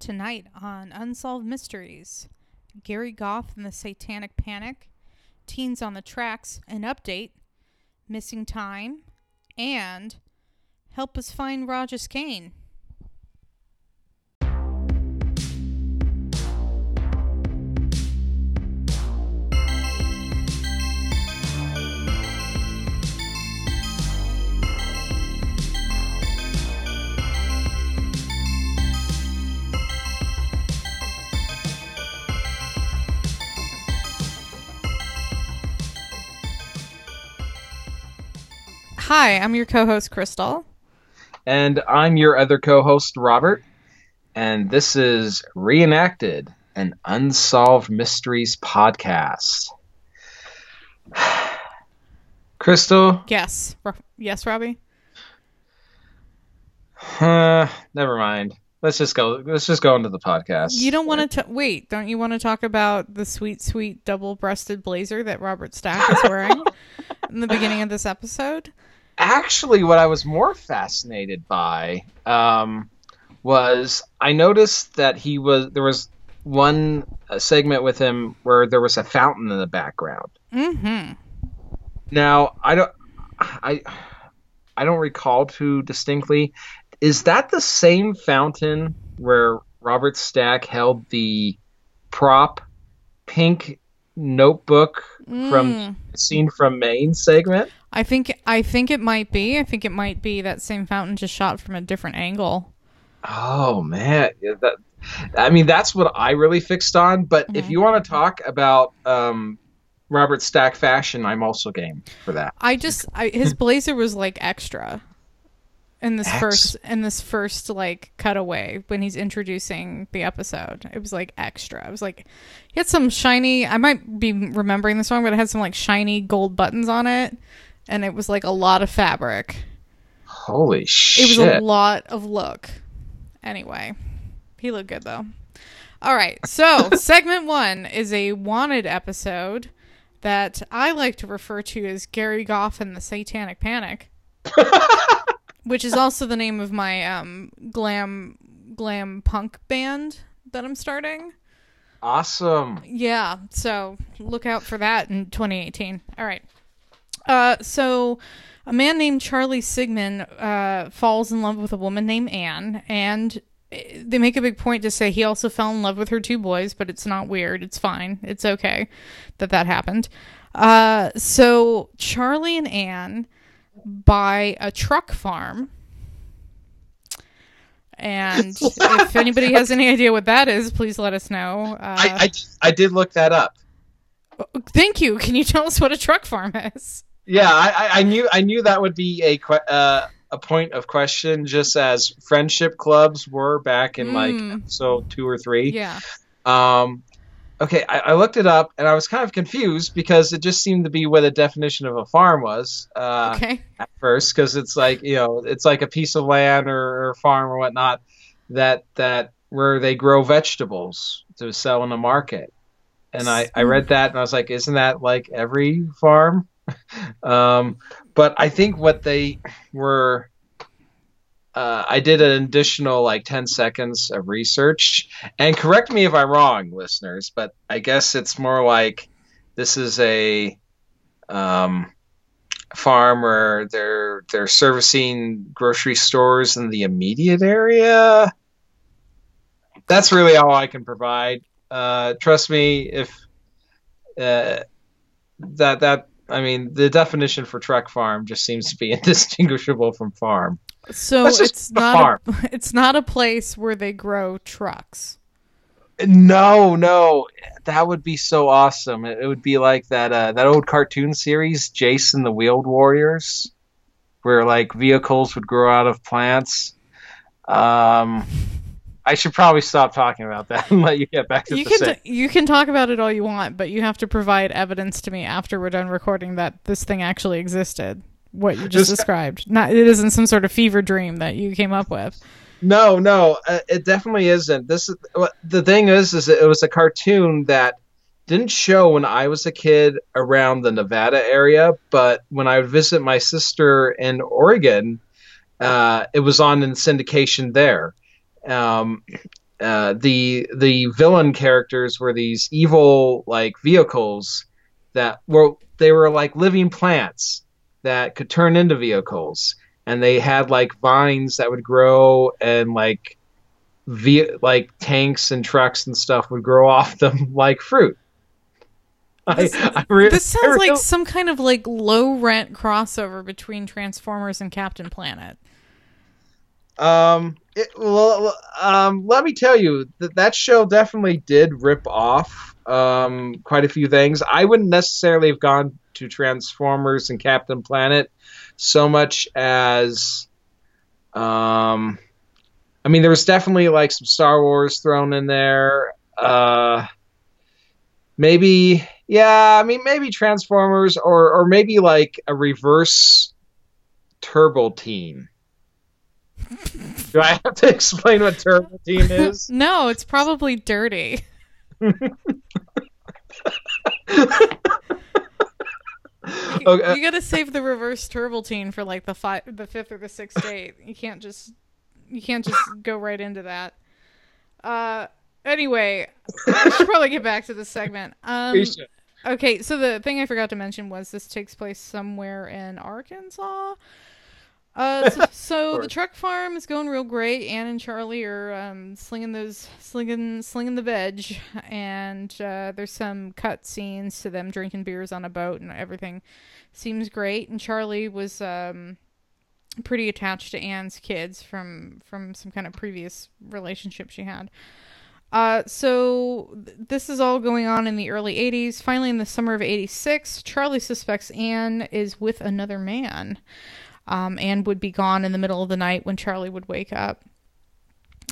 Tonight on Unsolved Mysteries, Gary Goff and the Satanic Panic, Teens on the Tracks, an update, Missing Time, and Help Us Find Rogers Kane. Hi, I'm your co host, Crystal. And I'm your other co host, Robert. And this is Reenacted, an Unsolved Mysteries podcast. Crystal? Yes. Yes, Robbie? Uh, never mind. Let's just go. Let's just go into the podcast. You don't want to wait? Don't you want to talk about the sweet, sweet double-breasted blazer that Robert Stack is wearing in the beginning of this episode? Actually, what I was more fascinated by um, was I noticed that he was there was one uh, segment with him where there was a fountain in the background. Mm-hmm. Now I don't I I don't recall too distinctly. Is that the same fountain where Robert Stack held the prop pink notebook from scene from Maine segment? I think I think it might be. I think it might be that same fountain just shot from a different angle. Oh man, Yeah, that I mean that's what I really fixed on. But if you want to talk about um, Robert Stack fashion, I'm also game for that. I just I, his blazer was like extra in this Ex- first in this first like cutaway when he's introducing the episode. It was like extra. It was like he had some shiny. I might be remembering this wrong, but it had some like shiny gold buttons on it, and it was like a lot of fabric. Holy shit. It was a lot of look. Anyway, he looked good though. All right, so segment one is a wanted episode that I like to refer to as Gary Goff and the Satanic Panic, which is also the name of my um, glam glam punk band that I'm starting. awesome. Yeah, so look out for that in 2018. All right. Uh, so a man named Charlie Sigmund uh, falls in love with a woman named Anne, and eh, they make a big point to say he also fell in love with her two boys, but it's not weird. It's fine. It's okay that that happened. Uh, so Charlie and Anne buy a truck farm. And if anybody has any idea what that is, please let us know. Uh, I, I I did look that up. Thank you. Can you tell us what a truck farm is? Yeah, I, I- knew I knew that would be a que- uh, a point of question, just as friendship clubs were back in like so two or three. Yeah. Um, okay, I, I looked it up and I was kind of confused because it just seemed to be what the definition of a farm was uh, Okay. at first, because it's like you know it's like a piece of land or, or farm or whatnot that that where they grow vegetables to sell in the market. And I, I read that and I was like, isn't that like every farm? um, but I think what they were uh, I did an additional like 10 seconds of research. And correct me if I'm wrong, listeners, but I guess it's more like this is a um, farm where they're they're servicing grocery stores in the immediate area. That's really all I can provide. Uh, trust me, if uh, that that I mean the definition for truck farm just seems to be indistinguishable from farm. So it's not a, it's not a place where they grow trucks. No, no, that would be so awesome. It, it would be like that uh, that old cartoon series, Jayce and the Wheeled Warriors, where like vehicles would grow out of plants. Um, I should probably stop talking about that and let you get back to You can t- you can talk about it all you want, but you have to provide evidence to me after we're done recording that this thing actually existed. What you just Just- described. Not it isn't some sort of fever dream that you came up with. No, no, uh, it definitely isn't. This is, the thing is. Is it was a cartoon that didn't show when I was a kid around the Nevada area, but when I would visit my sister in Oregon, uh, it was on in syndication there. Um, uh, the the villain characters were these evil like vehicles that were they were like living plants that could turn into vehicles. And they had like vines that would grow and like ve- like tanks and trucks and stuff would grow off them like fruit. This, I, I re- this sounds like some kind of like low rent crossover between transformers and captain planet. Um, it, well, um, let me tell you that that show definitely did rip off um, quite a few things. I wouldn't necessarily have gone to Transformers and Captain Planet so much as, um, I mean, there was definitely like some Star Wars thrown in there. Uh, maybe, yeah, I mean, maybe Transformers or or maybe like a reverse Turbo Teen. do I have to explain what Turbo Teen is? no, it's probably dirty. okay. You gotta save the reverse Turbo Teen for like the five, the fifth or the sixth date. You can't just, you can't just go right into that. Uh, anyway, I should probably get back to the segment. Um, okay, so the thing I forgot to mention was this takes place somewhere in Arkansas. Uh, so, so the truck farm is going real great. Ann and Charlie are um, slinging those, slinging, slinging the veg, and uh, there's some cut scenes to them drinking beers on a boat, and everything seems great. And Charlie was um, pretty attached to Ann's kids from from some kind of previous relationship she had. Uh, so th- this is all going on in the early 80s. Finally, in the summer of 86, Charlie suspects Anne is with another man um, and would be gone in the middle of the night when Charlie would wake up.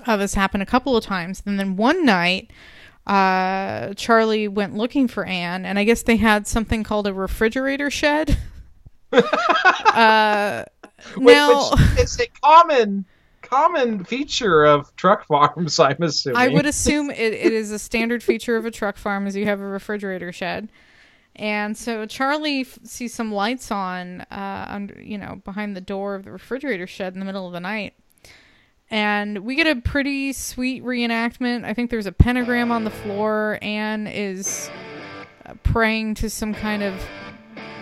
Uh, this happened a couple of times. And then one night, uh, Charlie went looking for Anne, and I guess they had something called a refrigerator shed. uh, now, it's a common common feature of truck farms. I'm assuming. I would assume it, it is a standard feature of a truck farm, as you have a refrigerator shed. And so Charlie f- sees some lights on, uh, under, you know, behind the door of the refrigerator shed in the middle of the night. And we get a pretty sweet reenactment. I think there's a pentagram on the floor. Ann is uh, praying to some kind of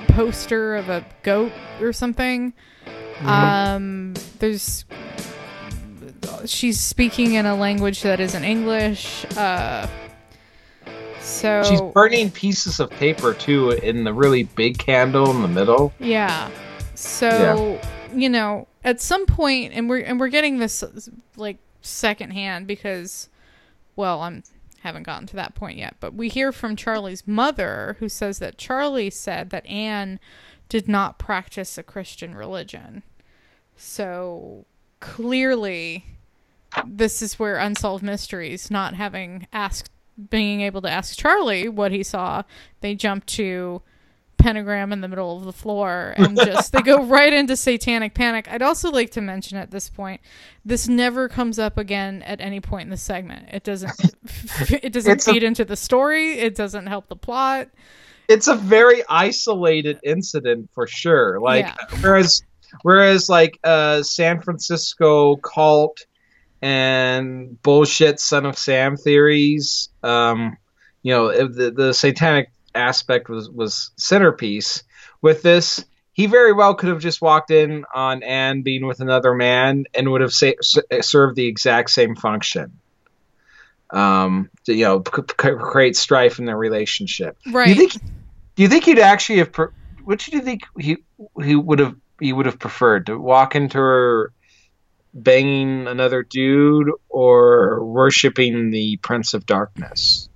poster of a goat or something. Mm-hmm. Um, there's she's speaking in a language that isn't English. Uh, so she's burning pieces of paper too in the really big candle in the middle. Yeah. So yeah. you know, at some point, and we're and we're getting this like secondhand because, well, I'm haven't gotten to that point yet, but we hear from Charlie's mother who says that Charlie said that Anne did not practice a Christian religion. So clearly, this is where Unsolved Mysteries, not having asked being able to ask Charlie what he saw, they jump to pentagram in the middle of the floor and just they go right into satanic panic. I'd also like to mention at this point, this never comes up again at any point in the segment. It doesn't it doesn't it's feed a, into the story, it doesn't help the plot. It's a very isolated incident for sure. Like yeah. whereas whereas like uh San Francisco cult and bullshit Son of Sam theories. Um, you know, the, the satanic aspect was was centerpiece. With this, he very well could have just walked in on Anne being with another man and would have sa- served the exact same function. Um, to, you know, c- create strife in their relationship. Right. Do you think? Do you think he'd actually have? Pre- what do you think he he would have? He would have preferred to walk into her banging another dude or worshiping the Prince of Darkness?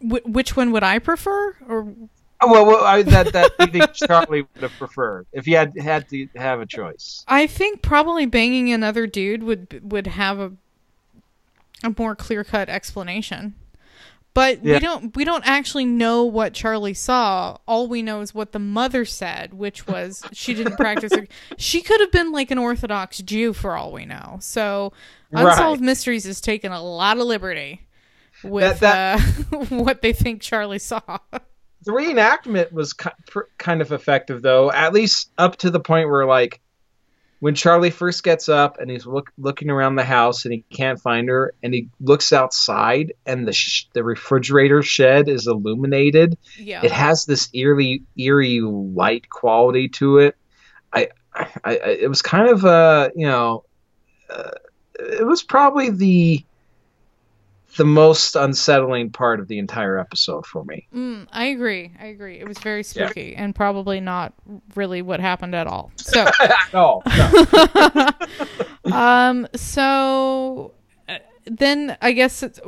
Wh- which one would I prefer? Or oh, well, well I, that that I think Charlie would have preferred if he had had to have a choice. I think probably banging another dude would would have a a more clear cut explanation. But yeah. we don't we don't actually know what Charlie saw. All we know is what the mother said, which was she didn't practice. she could have been like an Orthodox Jew for all we know. So Unsolved right. Mysteries has taken a lot of liberty with that, that, uh, what they think Charlie saw. The reenactment was kind of effective, though, at least up to the point where like when Charlie first gets up and he's look, looking around the house and he can't find her, and he looks outside and the sh- the refrigerator shed is illuminated. Yeah. It has this eerie eerie light quality to it. I, I, I it was kind of uh you know, uh, it was probably the the most unsettling part of the entire episode for me. Mm, I agree. I agree. It was very spooky and probably not really what happened at all. So, no, no. um, so uh, then I guess it's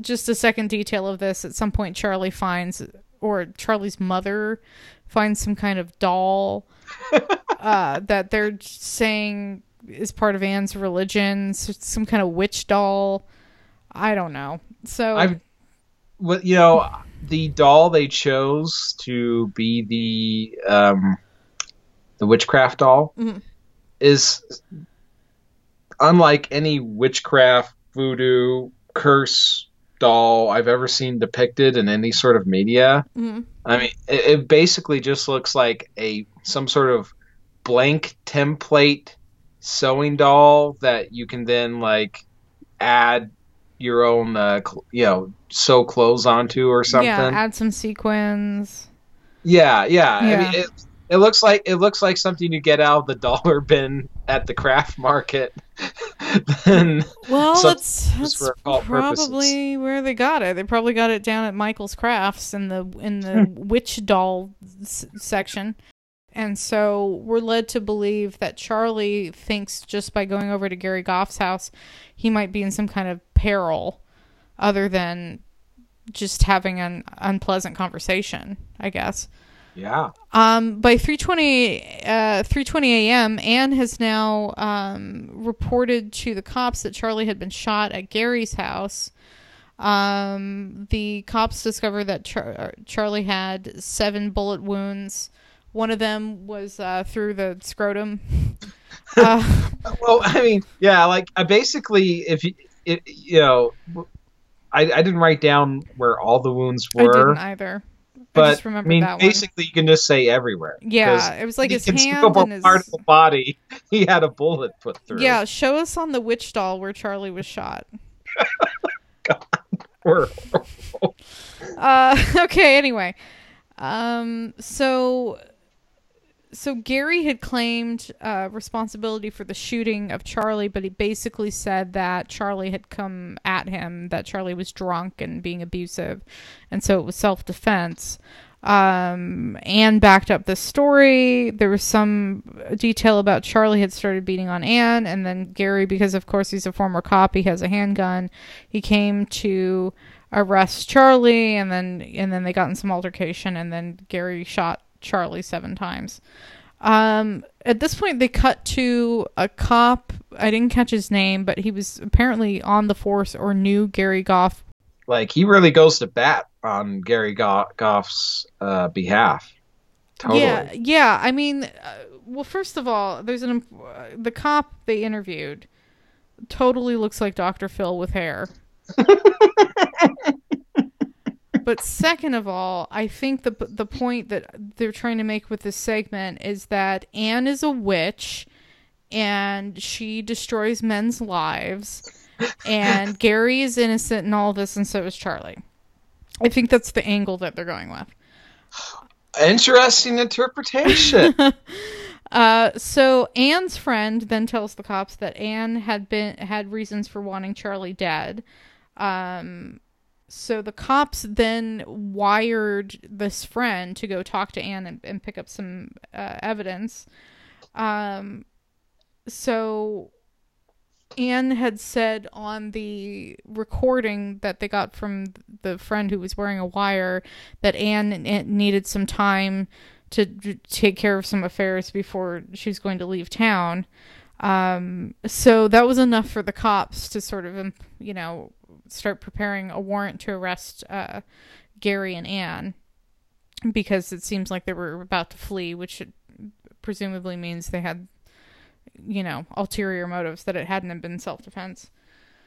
just a second detail of this. At some point, Charlie finds, or Charlie's mother finds some kind of doll uh, that they're saying is part of Anne's religion, s- some kind of witch doll. I don't know. So I've, well, you know, the doll they chose to be the um, the witchcraft doll Mhm. is unlike any witchcraft voodoo curse doll I've ever seen depicted in any sort of media. Mhm. I mean, it, it basically just looks like a some sort of blank template sewing doll that you can then like add your own uh, cl- you know sew clothes onto or something. yeah, add some sequins. Yeah, yeah. I mean, it, it looks like it looks like something you get out of the dollar bin at the craft market. then Well, that's, that's occult purposes. probably where they got it. They probably got it down at Michael's Crafts in the in the witch doll s- section. And so we're led to believe that Charlie thinks just by going over to Gary Goff's house, he might be in some kind of peril, other than just having an unpleasant conversation. I guess. yeah, Um, by 3:20 uh, 3:20 a.m., Anne has now um, reported to the cops that Charlie had been shot at Gary's house. Um, the cops discovered that Char- Charlie had seven bullet wounds. One of them was uh, through the scrotum. Uh, well, I mean, yeah, like I basically, if you, it, you know, I, I didn't write down where all the wounds I were, didn't either. I but just I remembered mean, that one. basically, you can just say everywhere. Yeah, it was like his hand and his. part of the body, he had a bullet put through. Yeah, show us on the witch doll where Charlie was shot. Or- Uh, okay. Anyway, um, so so Gary had claimed uh, responsibility for the shooting of Charlie, but he basically said that Charlie had come at him, that Charlie was drunk and being abusive, and so it was self defense. Um, Anne backed up the story. There was some detail about Charlie had started beating on Anne, and then Gary, because of course he's a former cop, he has a handgun. He came to arrest Charlie, and then and then they got in some altercation, and then Gary shot Charlie seven times. Um, at this point, they cut to a cop. I didn't catch his name, but he was apparently on the force or knew Gary Goff. like he really goes to bat on Gary Go- Goff's uh, behalf. Totally. Yeah, yeah. I mean, uh, well, first of all, there's an uh, the cop they interviewed totally looks like Dr. Phil with hair. but second of all, I think the the point that they're trying to make with this segment is that Anne is a witch and she destroys men's lives and Gary is innocent in all this and so is Charlie. I think that's the angle that they're going with. Interesting interpretation. Uh, so Anne's friend then tells the cops that Anne had been had reasons for wanting Charlie dead. Um, so the cops then wired this friend to go talk to Anne and, and pick up some uh, evidence. Um, so Anne had said on the recording that they got from the friend who was wearing a wire that Anne needed some time to take care of some affairs before she was going to leave town. Um, so that was enough for the cops to sort of, um, you know, start preparing a warrant to arrest uh, Gary and Anne because it seems like they were about to flee, which presumably means they had, you know, ulterior motives that it hadn't been self defense.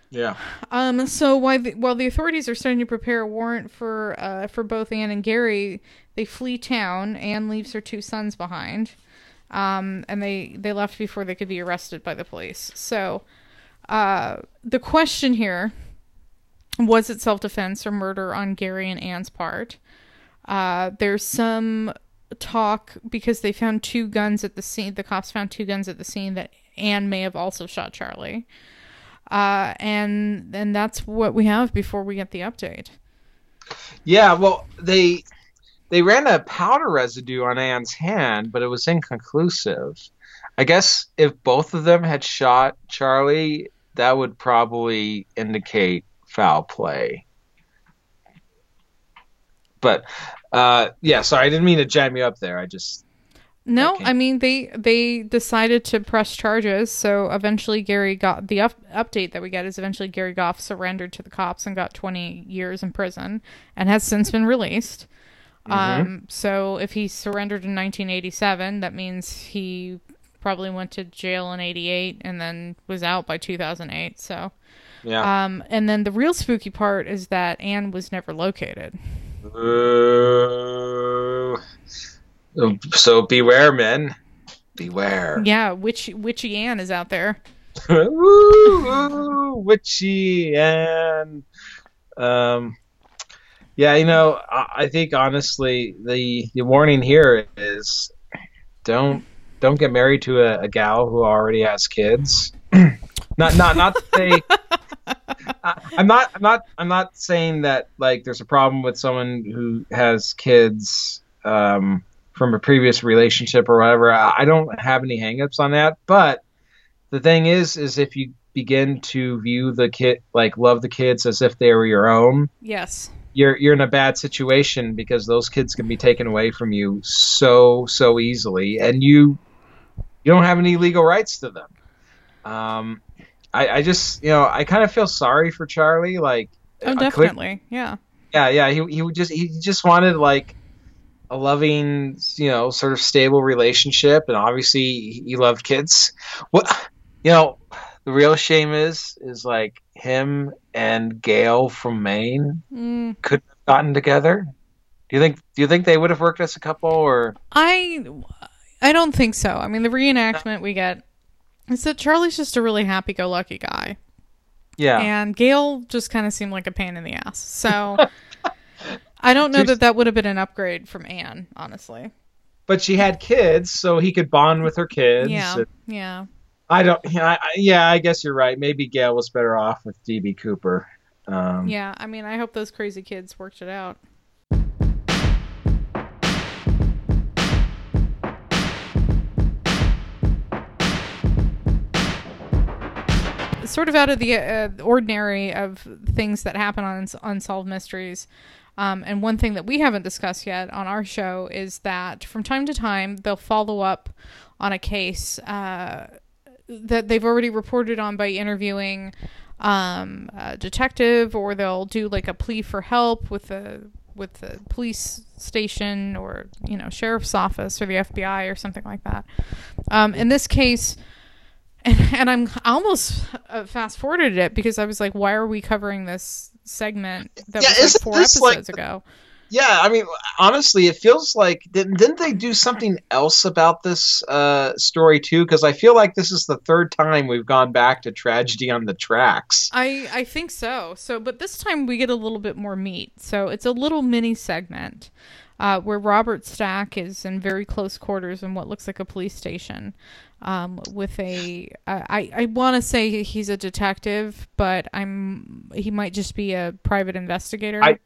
yeah. Um, so while the, while the authorities are starting to prepare a warrant for uh, for both Anne and Gary, they flee town. Anne leaves her two sons behind. um, and they they left before they could be arrested by the police. So uh, the question here was it self defense or murder on Gary and Anne's part? Uh, there's some talk because they found two guns at the scene. The cops found two guns at the scene that Anne may have also shot Charlie. Uh, and and that's what we have before we get the update. Yeah, well, they they ran a powder residue on Anne's hand, but it was inconclusive. I guess if both of them had shot Charlie, that would probably indicate foul play. But uh, yeah, sorry, I didn't mean to jam you up there. I just No, Okay. I mean they they decided to press charges. So eventually Gary got the up- update that we get is eventually Gary Goff surrendered to the cops and got 20 years in prison and has since been released. Um, so if he surrendered in 1987, that means he probably went to jail in 88 and then was out by 2008. So, yeah. um, and then the real spooky part is that Anne was never located. Ooh. So beware, men. Beware. Yeah, witch, witchy Anne is out there. Woo, woo, witchy and um yeah you know I, I think honestly the the warning here is don't don't get married to a, a gal who already has kids not not not to say I, i'm not i'm not i'm not saying that like there's a problem with someone who has kids um from a previous relationship or whatever i, I don't have any hangups on that but the thing is is if you begin to view the kid like love the kids as if they were your own Yes. you're you're in a bad situation because those kids can be taken away from you so so easily and you you don't have any legal rights to them um i i just you know i kind of feel sorry for charlie like Oh, definitely. Yeah. yeah yeah he, he would just he just wanted like a loving you know sort of stable relationship and obviously he he loved kids what you know the real shame is is like him and gail from maine Mm, could have gotten together do you think do you think they would have worked as a couple or I I don't think so. I mean, the reenactment we get is that Charlie's just a really happy-go-lucky guy, yeah and Gail just kind of seemed like a pain in the ass. So I don't know that that would have been an upgrade from Anne, honestly. but she had kids so he could bond with her kids Yeah, and yeah. i don't yeah I, I- yeah i guess you're right maybe gail was better off with db cooper um Yeah, I mean, I hope those crazy kids worked it out. Sort of out of the uh, ordinary of things that happen on Unsolved Mysteries. Um, and one thing that we haven't discussed yet on our show is that from time to time they'll follow up on a case uh, that they've already reported on by interviewing um, a detective, or they'll do like a plea for help with the with the police station, or you know sheriff's office, or the FBI, or something like that. Um, in this case, and, and I'm almost uh, fast forwarded it because I was like, why are we covering this segment that Yeah, was like four this, like, episodes ago? Yeah, I mean, honestly, it feels like didn't didn't they do something else about this uh, story too? Because I feel like this is the third time we've gone back to tragedy on the tracks. I I think so. So, but this time we get a little bit more meat. So it's a little mini segment uh, where Robert Stack is in very close quarters in what looks like a police station um, with a. I I want to say he's a detective, but I'm he might just be a private investigator. I-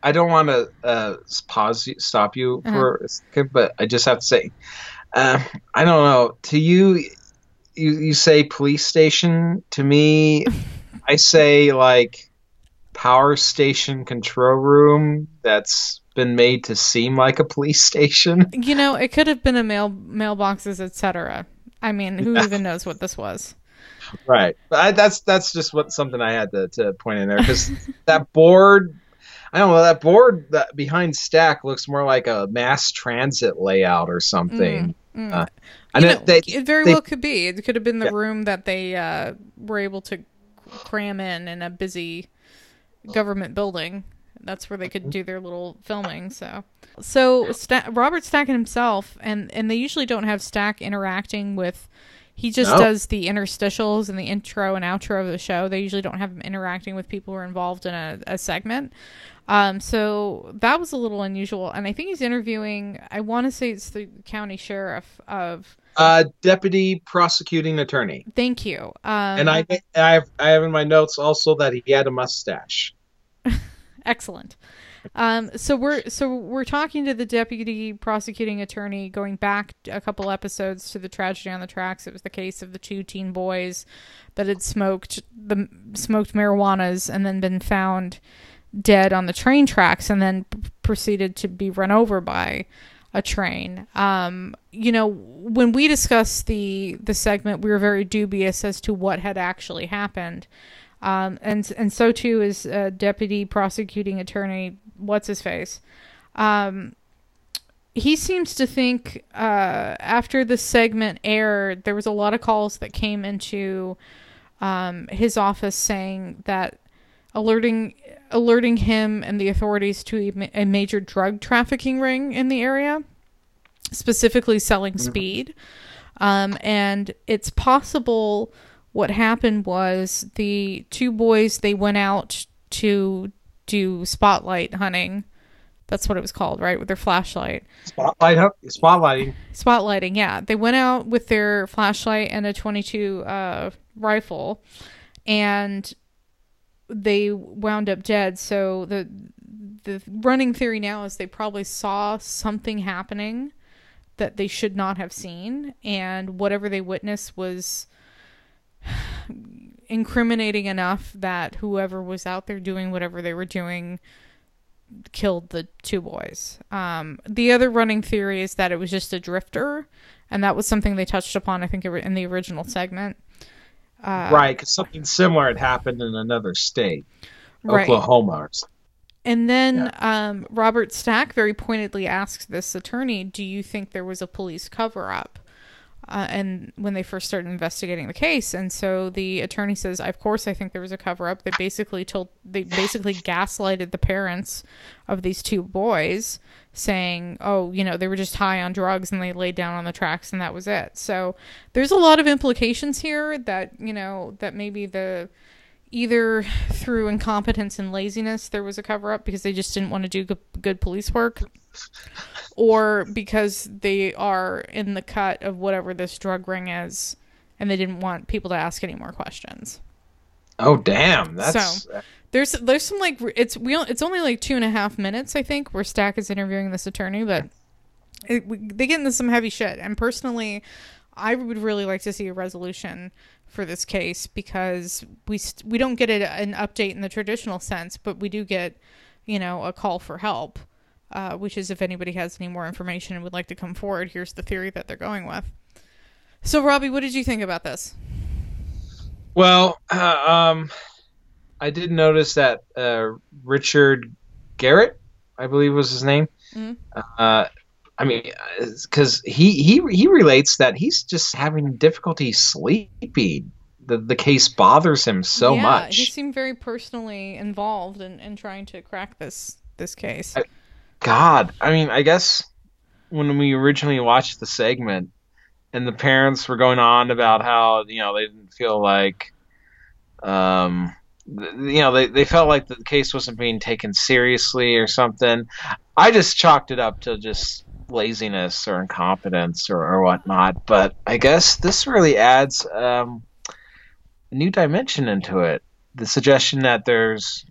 I don't want to uh, pause, you- stop you for a second, but I just have to say, uh, I don't know. To you, you you say police station. To me, I say like power station control room that's been made to seem like a police station. you know, it could have been a mail mailboxes, etc. I mean, who even knows what this was? Right. But I, that's that's just what something I had to, to point in there because that board, I don't know, that board that behind Stack looks more like a mass transit layout or something. Mm. Uh, I know, know they, it very they- well could be. It could have been the Yeah. room that they uh, were able to cram in in a busy government building. That's where they could do their little filming. So, so Sta- Robert Stack and himself, and and they usually don't have Stack interacting with. He just No. does the interstitials and the intro and outro of the show. They usually don't have him interacting with people who are involved in a, a segment. Um, so that was a little unusual. And I think he's interviewing. I want to say it's the county sheriff of. Uh, deputy prosecuting attorney, Thank you. Um, and I I have I have in my notes also that he had a mustache. Excellent. Um, so we're so we're talking to the deputy prosecuting attorney, going back a couple episodes to the tragedy on the tracks. It was the case of the two teen boys that had smoked the smoked marijuanas and then been found dead on the train tracks, and then p- proceeded to be run over by a train. Um, you know, when we discussed the the segment, we were very dubious as to what had actually happened. Um, and and so too is uh, deputy prosecuting attorney. What's his face? Um, he seems to think uh, after the segment aired, there was a lot of calls that came into um, his office saying that alerting alerting him and the authorities to a, major drug trafficking ring in the area, specifically selling speed. Um, and it's possible what happened was the two boys they went out to do spotlight hunting. That's what it was called, right? With their flashlight. Spotlight, spotlighting. Spotlighting, yeah. They went out with their flashlight and a 22 uh, rifle, and they wound up dead. So the the running theory now is they probably saw something happening that they should not have seen, and whatever they witnessed was incriminating enough that whoever was out there doing whatever they were doing killed the two boys. Um, the other running theory is that it was just a drifter, and that was something they touched upon, I think, in the original segment. Uh, right, because something similar had happened in another state, Right. Oklahoma. And then um, Robert Stack very pointedly asks this attorney, "Do you think there was a police cover-up?" Uh, and when they first started investigating the case, and so the attorney says, "Of course, I think there was a cover-up. They basically told, they basically gaslighted the parents of these two boys, saying, "Oh, you know, they were just high on drugs and they laid down on the tracks, and that was it." So there's a lot of implications here that you know that maybe the either through incompetence and laziness there was a cover up because they just didn't want to do good, good police work or because they are in the cut of whatever this drug ring is and they didn't want people to ask any more questions Oh, damn! That's so there's there's some like it's we it's only like two and a half minutes i think where stack is interviewing this attorney but it, we, they get into some heavy shit and personally i would really like to see a resolution for this case because we st- we don't get a, an update in the traditional sense but we do get you know a call for help uh, which is if anybody has any more information and would like to come forward here's the theory that they're going with so robbie what did you think about this well. Uh, um, I did notice that uh, Richard Garrett, I believe was his name. Mhm. Uh, I mean, because he he he relates that he's just having difficulty sleeping. The the case bothers him so yeah, much. He seemed very personally involved in, in trying to crack this this case. I- God, I mean, I guess when we originally watched the segment and the parents were going on about how, you know, they didn't feel like, um, you know, they, they felt like the case wasn't being taken seriously or something. I just chalked it up to just laziness or incompetence or, or whatnot. But I guess this really adds um, a new dimension into it. The suggestion that there's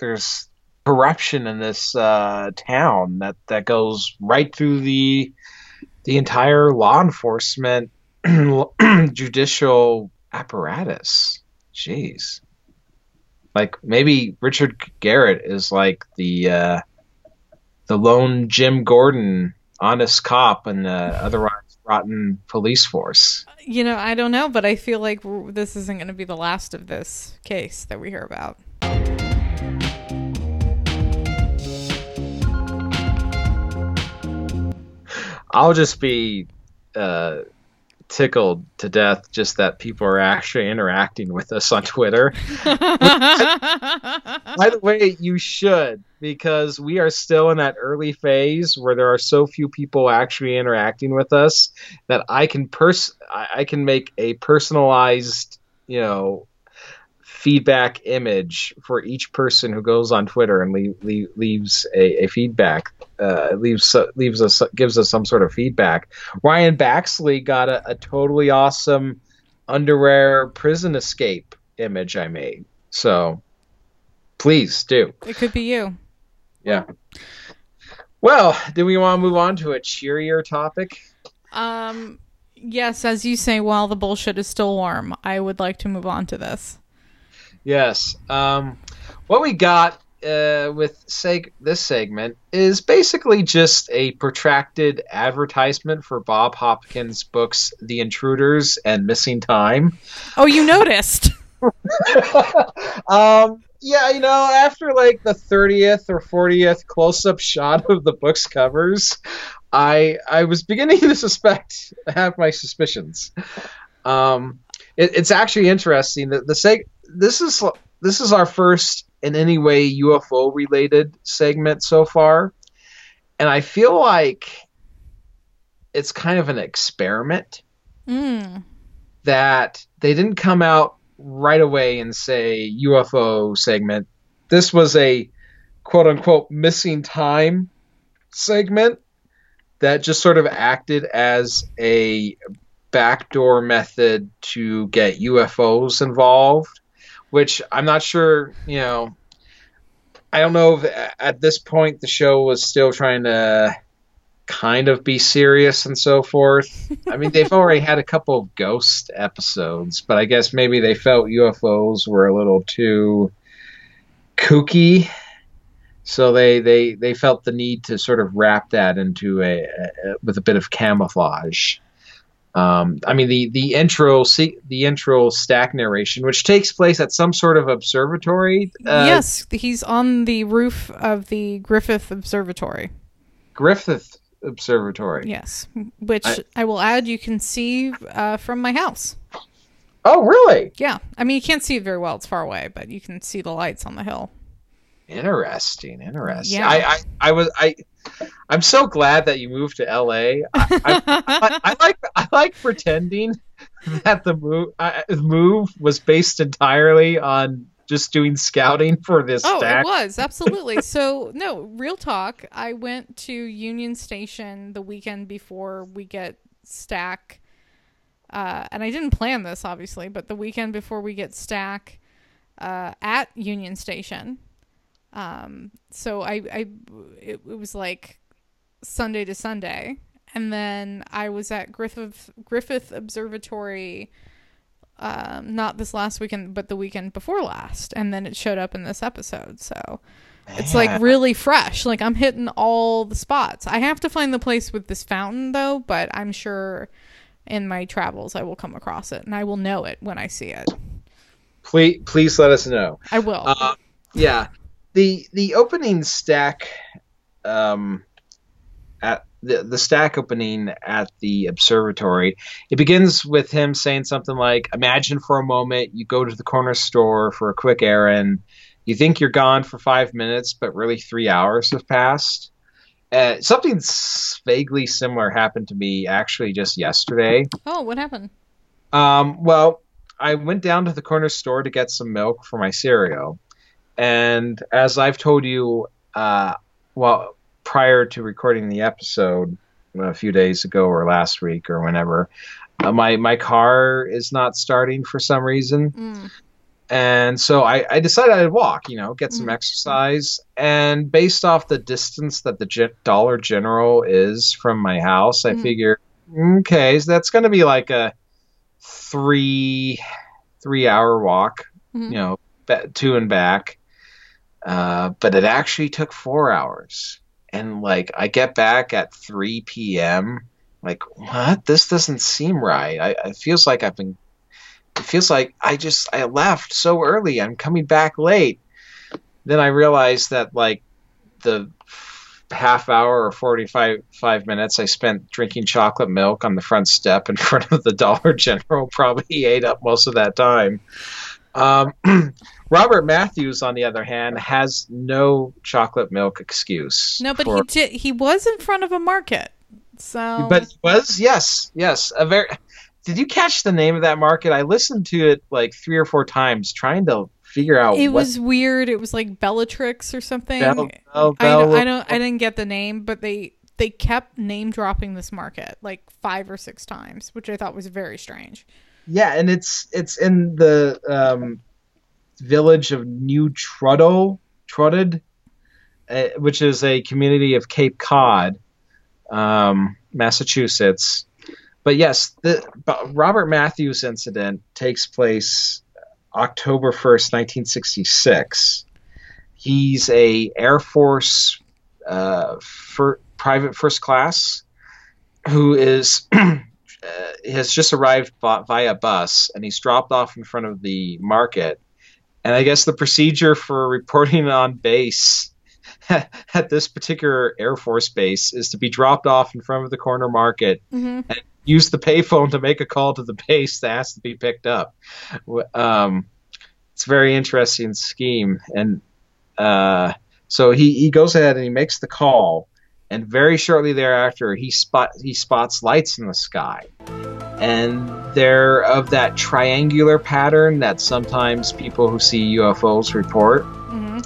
there's corruption in this uh, town that that goes right through the the entire law enforcement judicial apparatus. Jeez. Like maybe Richard Garrett is like the uh, the lone Jim Gordon honest cop and the otherwise rotten police force. You know, I don't know, but I feel like this isn't going to be the last of this case that we hear about. I'll just be uh, tickled to death just that people are actually interacting with us on Twitter. By the way, you should because we are still in that early phase where there are so few people actually interacting with us that I can pers I can make a personalized, you know, feedback image for each person who goes on Twitter and leave, leave, leaves a, a feedback, uh, leaves leaves us gives us some sort of feedback. Ryan Baxley got a, a totally awesome underwear prison escape image I made. So please do. It could be you. Yeah. Well, do we want to move on to a cheerier topic? Um, yes, as you say, while the bullshit is still warm, I would like to move on to this. Yes. Um, what we got uh, with seg- this segment is basically just a protracted advertisement for Bob Hopkins' books The Intruders and Missing Time. Oh, you noticed. um, yeah, you know, after like the 30th or 40th close up shot of the book's covers, I I was beginning to suspect, have my suspicions. Um, it, it's actually interesting that the seg- this is this is our first in any way UFO related segment so far, and I feel like it's kind of an experiment Mm. that they didn't come out right away and say UFO segment. This was a quote unquote missing time segment that just sort of acted as a backdoor method to get UFOs involved, which I'm not sure, you know, I don't know if at this point the show was still trying to kind of be serious and so forth. I mean, they've already had a couple of ghost episodes, but I guess maybe they felt UFOs were a little too kooky. So they, they, they felt the need to sort of wrap that into a, a with a bit of camouflage. Um, I mean the the intro the intro stack narration, which takes place at some sort of observatory. Uh, yes, he's on the roof of the Griffith Observatory. Griffith Observatory. Yes, which I, I will add you can see uh, from my house. Oh, really? Yeah. I mean, you can't see it very well; it's far away, but you can see the lights on the hill. Interesting. Interesting. Yeah. I, I, I was I. I'm so glad that you moved to LA. I, I, I, I like I like pretending that the move uh, move was based entirely on just doing scouting for this. Oh, stack. it was absolutely. so no, real talk. I went to Union Station the weekend before we get stack, uh, and I didn't plan this obviously, but the weekend before we get stack uh, at Union Station. Um, so I, I, it, it was like Sunday to Sunday, and then I was at Griffith Griffith Observatory um, not this last weekend, but the weekend before last, and then it showed up in this episode. So it's like really fresh. Like I'm hitting all the spots. I have to find the place with this fountain though, but I'm sure in my travels I will come across it and I will know it when I see it. Please, please let us know. I will. Uh, yeah, the the opening stack, um, at the the stack opening at the observatory. It begins with him saying something like, "Imagine for a moment you go to the corner store for a quick errand. You think you're gone for five minutes, but really three hours have passed." Uh, something vaguely similar happened to me actually just yesterday. Oh, what happened? Um, well, I went down to the corner store to get some milk for my cereal, and as I've told you, uh, well, prior to recording the episode a few days ago or last week or whenever, uh, my my car is not starting for some reason. Mm. And so I, I, decided I'd walk, you know, get some mm. exercise. And based off the distance that the G- Dollar General is from my house, I mm. figure, okay, so that's going to be like a three three hour walk, mm-hmm. you know, to and back. Uh, but it actually took four hours and like I get back at 3 p.m. Like what? This doesn't seem right. I it feels like I've been. It feels like I just I left so early. I'm coming back late. Then I realized that like the half hour or 45 five minutes I spent drinking chocolate milk on the front step in front of the Dollar General. Probably ate up most of that time. Um, Robert Matthews, on the other hand, has no chocolate milk excuse. No, but for- he did. He was in front of a market, so. but he was yes, yes, a very. Did you catch the name of that market? I listened to it like three or four times, trying to figure out. it what was weird. It was like Bellatrix or something. Bell- Bell- I, don't, I don't. I didn't get the name, but they they kept name dropping this market like five or six times, which I thought was very strange. Yeah, and it's it's in the um, village of New Truddo, Trutted, uh, which is a community of Cape Cod, um, Massachusetts. But yes, the Robert Matthews incident takes place October first, nineteen sixty six. He's a Air Force uh, private first class who is uh, has just arrived vi- via bus and he's dropped off in front of the market. And I guess the procedure for reporting on base at this particular Air Force base is to be dropped off in front of the corner market hmm and use the payphone to make a call to the base that has to be picked up. Um, it's a very interesting scheme. And uh, so he, he goes ahead and he makes the call. And very shortly thereafter, he spot he spots lights in the sky, and they're of that triangular pattern that sometimes people who see UFOs report. hmm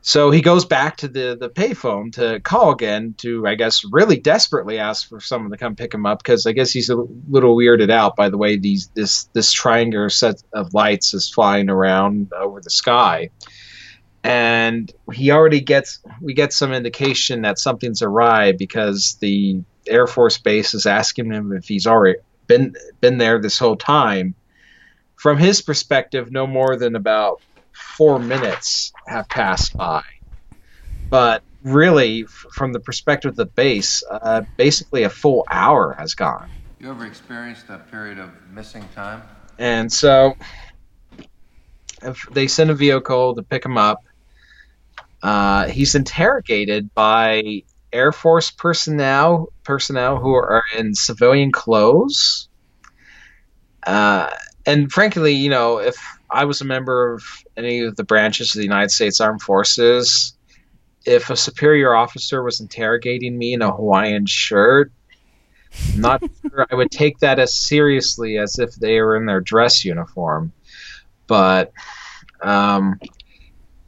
So he goes back to the the payphone to call again to I guess really desperately ask for someone to come pick him up because I guess he's a little weirded out by the way these this this triangular set of lights is flying around over the sky. And he already gets we get some indication that something's awry because the Air Force base is asking him if he's already been been there this whole time. From his perspective, no more than about four minutes have passed by. But really, f- from the perspective of the base, uh, basically a full hour has gone. You ever experienced a period of missing time? And so if they send a vehicle to pick him up. Uh, he's interrogated by Air Force personnel personnel who are in civilian clothes. Uh, and frankly, you know, if I was a member of any of the branches of the United States Armed Forces, if a superior officer was interrogating me in a Hawaiian shirt, I'm not sure I would take that as seriously as if they were in their dress uniform. But, um,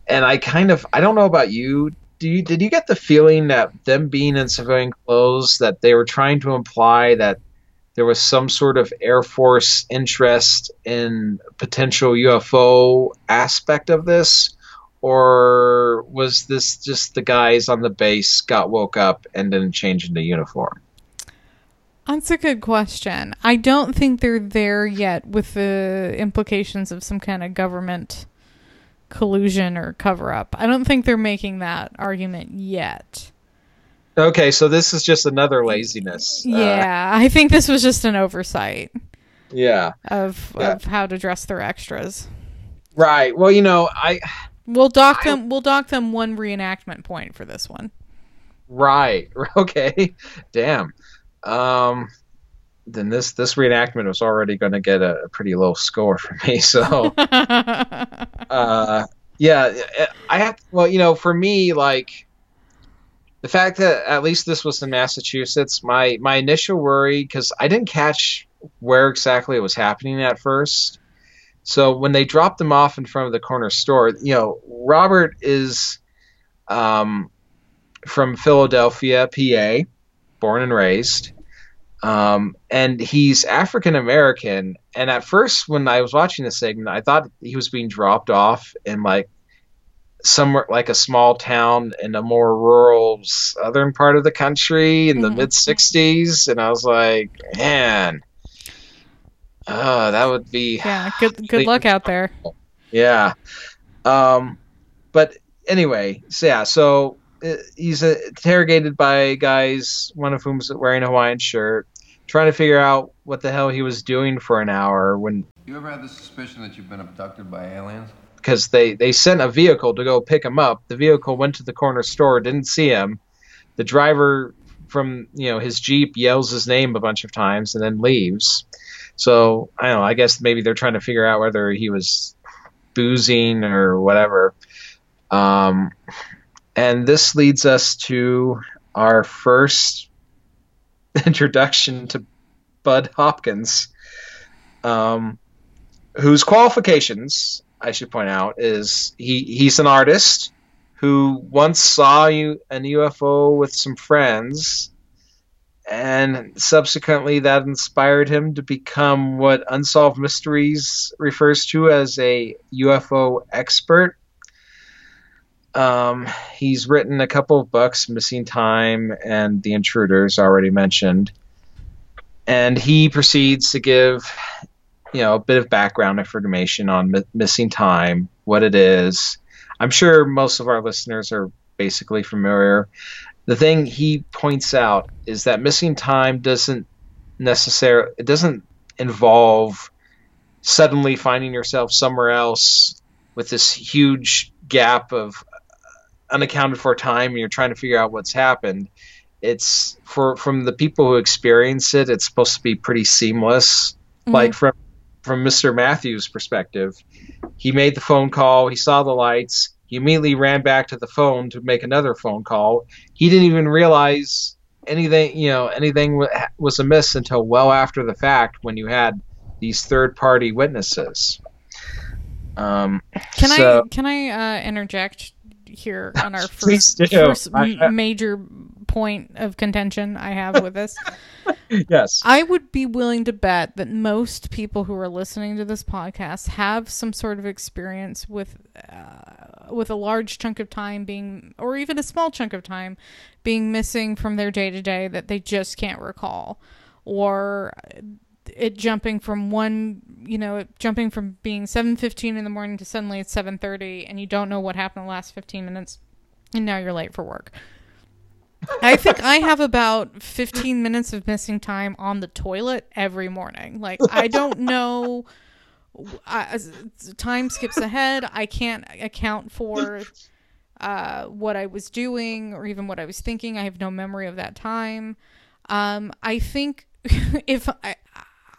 and I kind of, I don't know about you. Do you, did you get the feeling that them being in civilian clothes, that they were trying to imply that there was some sort of Air Force interest in potential UFO aspect of this? Or was this just the guys on the base got woke up and didn't change into uniform? That's a good question. I don't think they're there yet with the implications of some kind of government collusion or cover up. I don't think they're making that argument yet. Okay, so this is just another laziness. Uh, Yeah, I think this was just an oversight yeah. of Yeah. of how to dress their extras. Right. Well, you know, I We'll dock I- them. We'll dock them one reenactment point for this one. right. Okay. Damn. Um then this this reenactment was already going to get a, a pretty low score for me. So, uh yeah, I have well, you know, for me like the fact that at least this was in Massachusetts, my my initial worry cuz I didn't catch where exactly it was happening at first. So when they dropped them off in front of the corner store, you know, Robert is um, from Philadelphia, PA, born and raised. Um, and he's African American. And at first, when I was watching the segment, I thought he was being dropped off in like somewhere like a small town in a more rural southern part of the country in the Mhm. mid 60s. And I was like, man, oh, that would be yeah, good good luck out there. yeah. Um, but anyway, so yeah, so he's uh, interrogated by guys, one of whom's wearing a Hawaiian shirt, trying to figure out what the hell he was doing for an hour when You ever had the suspicion that you've been abducted by aliens? because they they sent a vehicle to go pick him up. The vehicle went to the corner store, didn't see him, the driver from you know his jeep yells his name a bunch of times and then leaves. So I don't know. I guess maybe they're trying to figure out whether he was boozing or whatever. Um, and this leads us to our first introduction to Bud Hopkins, um, whose qualifications I should point out is he he's an artist who once saw you an UFO with some friends, and subsequently that inspired him to become what Unsolved Mysteries refers to as a UFO expert. Um, he's written a couple of books, Missing Time and The Intruders, already mentioned. And he proceeds to give, you know, a bit of background information on mi- Missing Time, what it is. I'm sure most of our listeners are basically familiar. The thing he points out is that Missing Time doesn't necessarily it doesn't involve suddenly finding yourself somewhere else with this huge gap of unaccounted for time and you're trying to figure out what's happened it's for from the people who experience it it's supposed to be pretty seamless. Mhm. like from from mr matthews perspective he made the phone call he saw the lights he immediately ran back to the phone to make another phone call. He didn't even realize anything you know anything wa- was amiss until well after the fact when you had these third party witnesses. Um Can so- I can I uh, interject here on our first, first I- major point of contention I have with this? yes. I would be willing to bet that most people who are listening to this podcast have some sort of experience with uh, with a large chunk of time being or even a small chunk of time being missing from their day to day that they just can't recall. Or it jumping from one you know jumping from being 7:15 in the morning to suddenly it's 7:30 and you don't know what happened in the last 15 minutes and now you're late for work. I think I have about 15 minutes of missing time on the toilet every morning. Like I don't know I, time skips ahead. I can't account for uh, what I was doing or even what I was thinking. I have no memory of that time. Um, I think if I,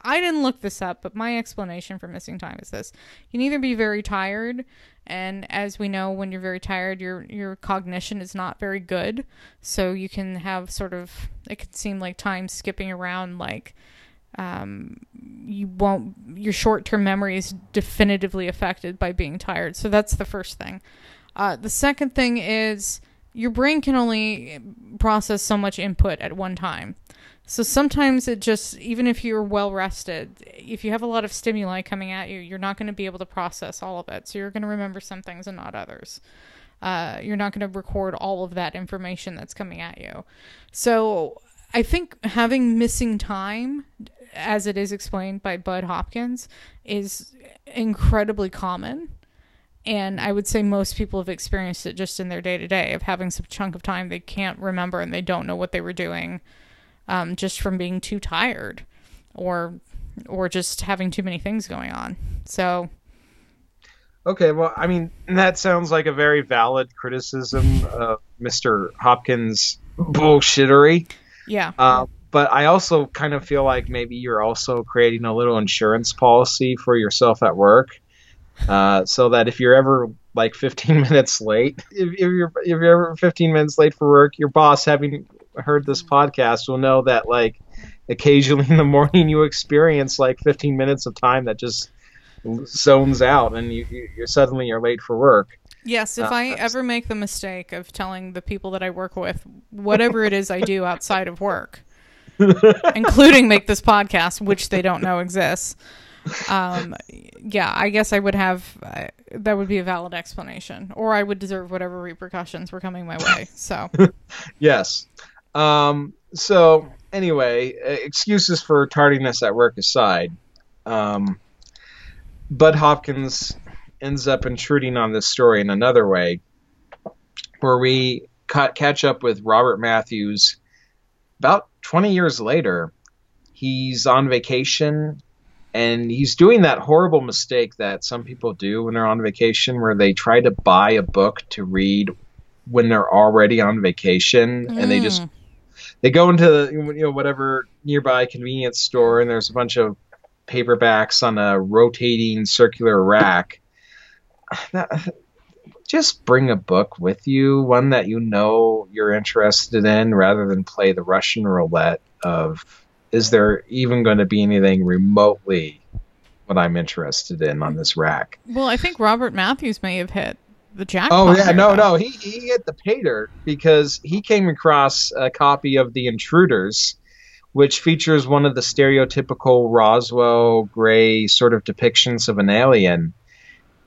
I didn't look this up, but my explanation for missing time is this: you can either be very tired, and as we know, when you're very tired, your your cognition is not very good, so you can have sort of it can seem like time skipping around, like um, you won't your short term memory is definitively affected by being tired. So that's the first thing. Uh, the second thing is your brain can only process so much input at one time. So sometimes it just, even if you're well rested, if you have a lot of stimuli coming at you, you're not going to be able to process all of it. So you're going to remember some things and not others. Uh, you're not going to record all of that information that's coming at you. So I think having missing time, as it is explained by Bud Hopkins, is incredibly common. And I would say most people have experienced it just in their day to day of having some chunk of time they can't remember and they don't know what they were doing um, just from being too tired or or just having too many things going on. So Okay, well, I mean, that sounds like a very valid criticism of Mr. Hopkins' bullshittery. yeah, Uh, but I also kind of feel like maybe you're also creating a little insurance policy for yourself at work, uh, so that if you're ever like 15 minutes late, if, if you're if you're ever 15 minutes late for work, your boss, having heard this podcast, will know that like occasionally in the morning you experience like 15 minutes of time that just zones out and you, you you're suddenly you're late for work. Yes, if Uh, I ever make the mistake of telling the people that I work with whatever it is I do outside of work, including make this podcast, which they don't know exists, um, yeah, I guess I would have uh, that would be a valid explanation, or I would deserve whatever repercussions were coming my way. So, Yes. Um, so anyway, uh, excuses for tardiness at work aside, um, Bud Hopkins ends up intruding on this story in another way, where we ca- catch up with Robert Matthews about 20 years later. He's on vacation and he's doing that horrible mistake that some people do when they're on vacation where they try to buy a book to read when they're already on vacation and they just Mm. They go into you know whatever nearby convenience store and there's a bunch of paperbacks on a rotating circular rack. Just bring a book with you, one that you know you're interested in, rather than play the Russian roulette of is there even going to be anything remotely what I'm interested in on this rack? Well, I think Robert Matthews may have hit the jackpot. Oh yeah, no, no, he he hit the pay dirt because he came across a copy of The Intruders, which features one of the stereotypical Roswell Gray sort of depictions of an alien.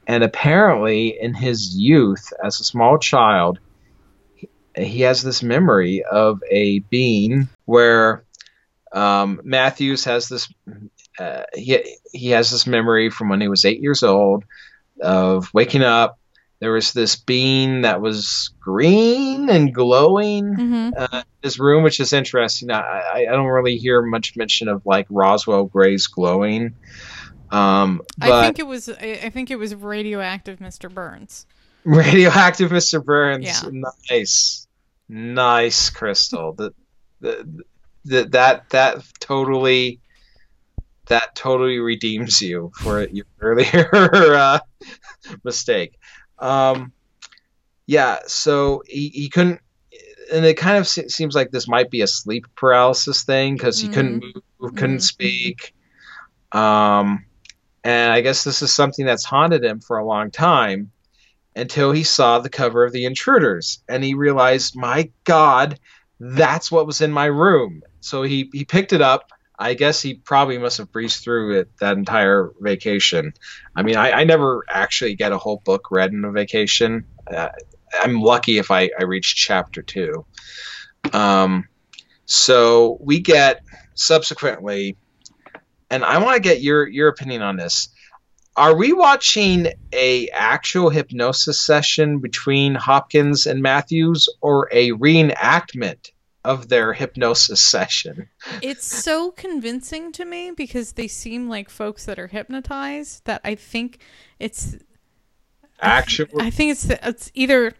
And apparently, in his youth, as a small child, he, he has this memory of a being where um, Matthews has this. Uh, he he has this memory from when he was eight years old of waking up there was this bean that was green and glowing Mhm. uh, in his room, which is interesting. I, I, don't really hear much mention of like Roswell Gray's glowing. Um, but I think it was. I I think it was radioactive, Mr. Burns. radioactive Mr. Burns, Yeah. nice, nice crystal. The, the, the, that that totally that totally redeems you for your earlier uh, mistake. Um, yeah, so he, he couldn't, and it kind of se- seems like this might be a sleep paralysis thing because he couldn't move, couldn't Mhm. speak. Um, and I guess this is something that's haunted him for a long time until he saw the cover of The Intruders and he realized, my God, that's what was in my room. So he, he picked it up. I guess he probably must have breezed through it that entire vacation. I mean, I, I never actually get a whole book read in a vacation. Uh, I'm lucky if I, I reach chapter two. Um, so we get subsequently, and I want to get your your opinion on this. Are we watching a actual hypnosis session between Hopkins and Matthews, or a reenactment of their hypnosis session? It's so convincing to me because they seem like folks that are hypnotized that I think it's Actual, I think it's the, it's either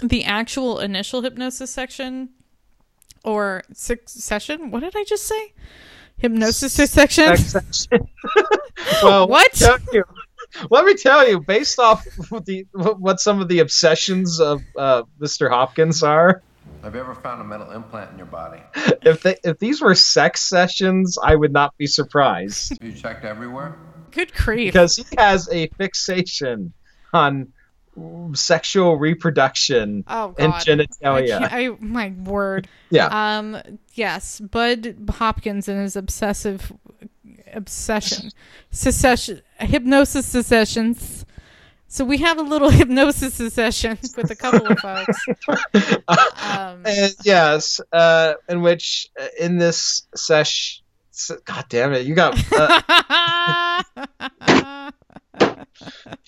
the actual initial hypnosis section or six session. What did I just say? Hypnosis section. session. well, What? Let me, tell you, let me tell you, based off what the what some of the obsessions of uh, Mr. Hopkins are. Have you ever found a metal implant in your body? If they if these were sex sessions, I would not be surprised Have you checked everywhere? Good grief. because he has a fixation on sexual reproduction oh god. and genitalia. can't- I, my word. Yeah. Um. Yes, Bud Hopkins and his obsessive obsession, secession, hypnosis secessions. So we have a little hypnosis session with a couple of folks. Um, And yes, uh, in which uh, in this sesh, God damn it, you got. Uh,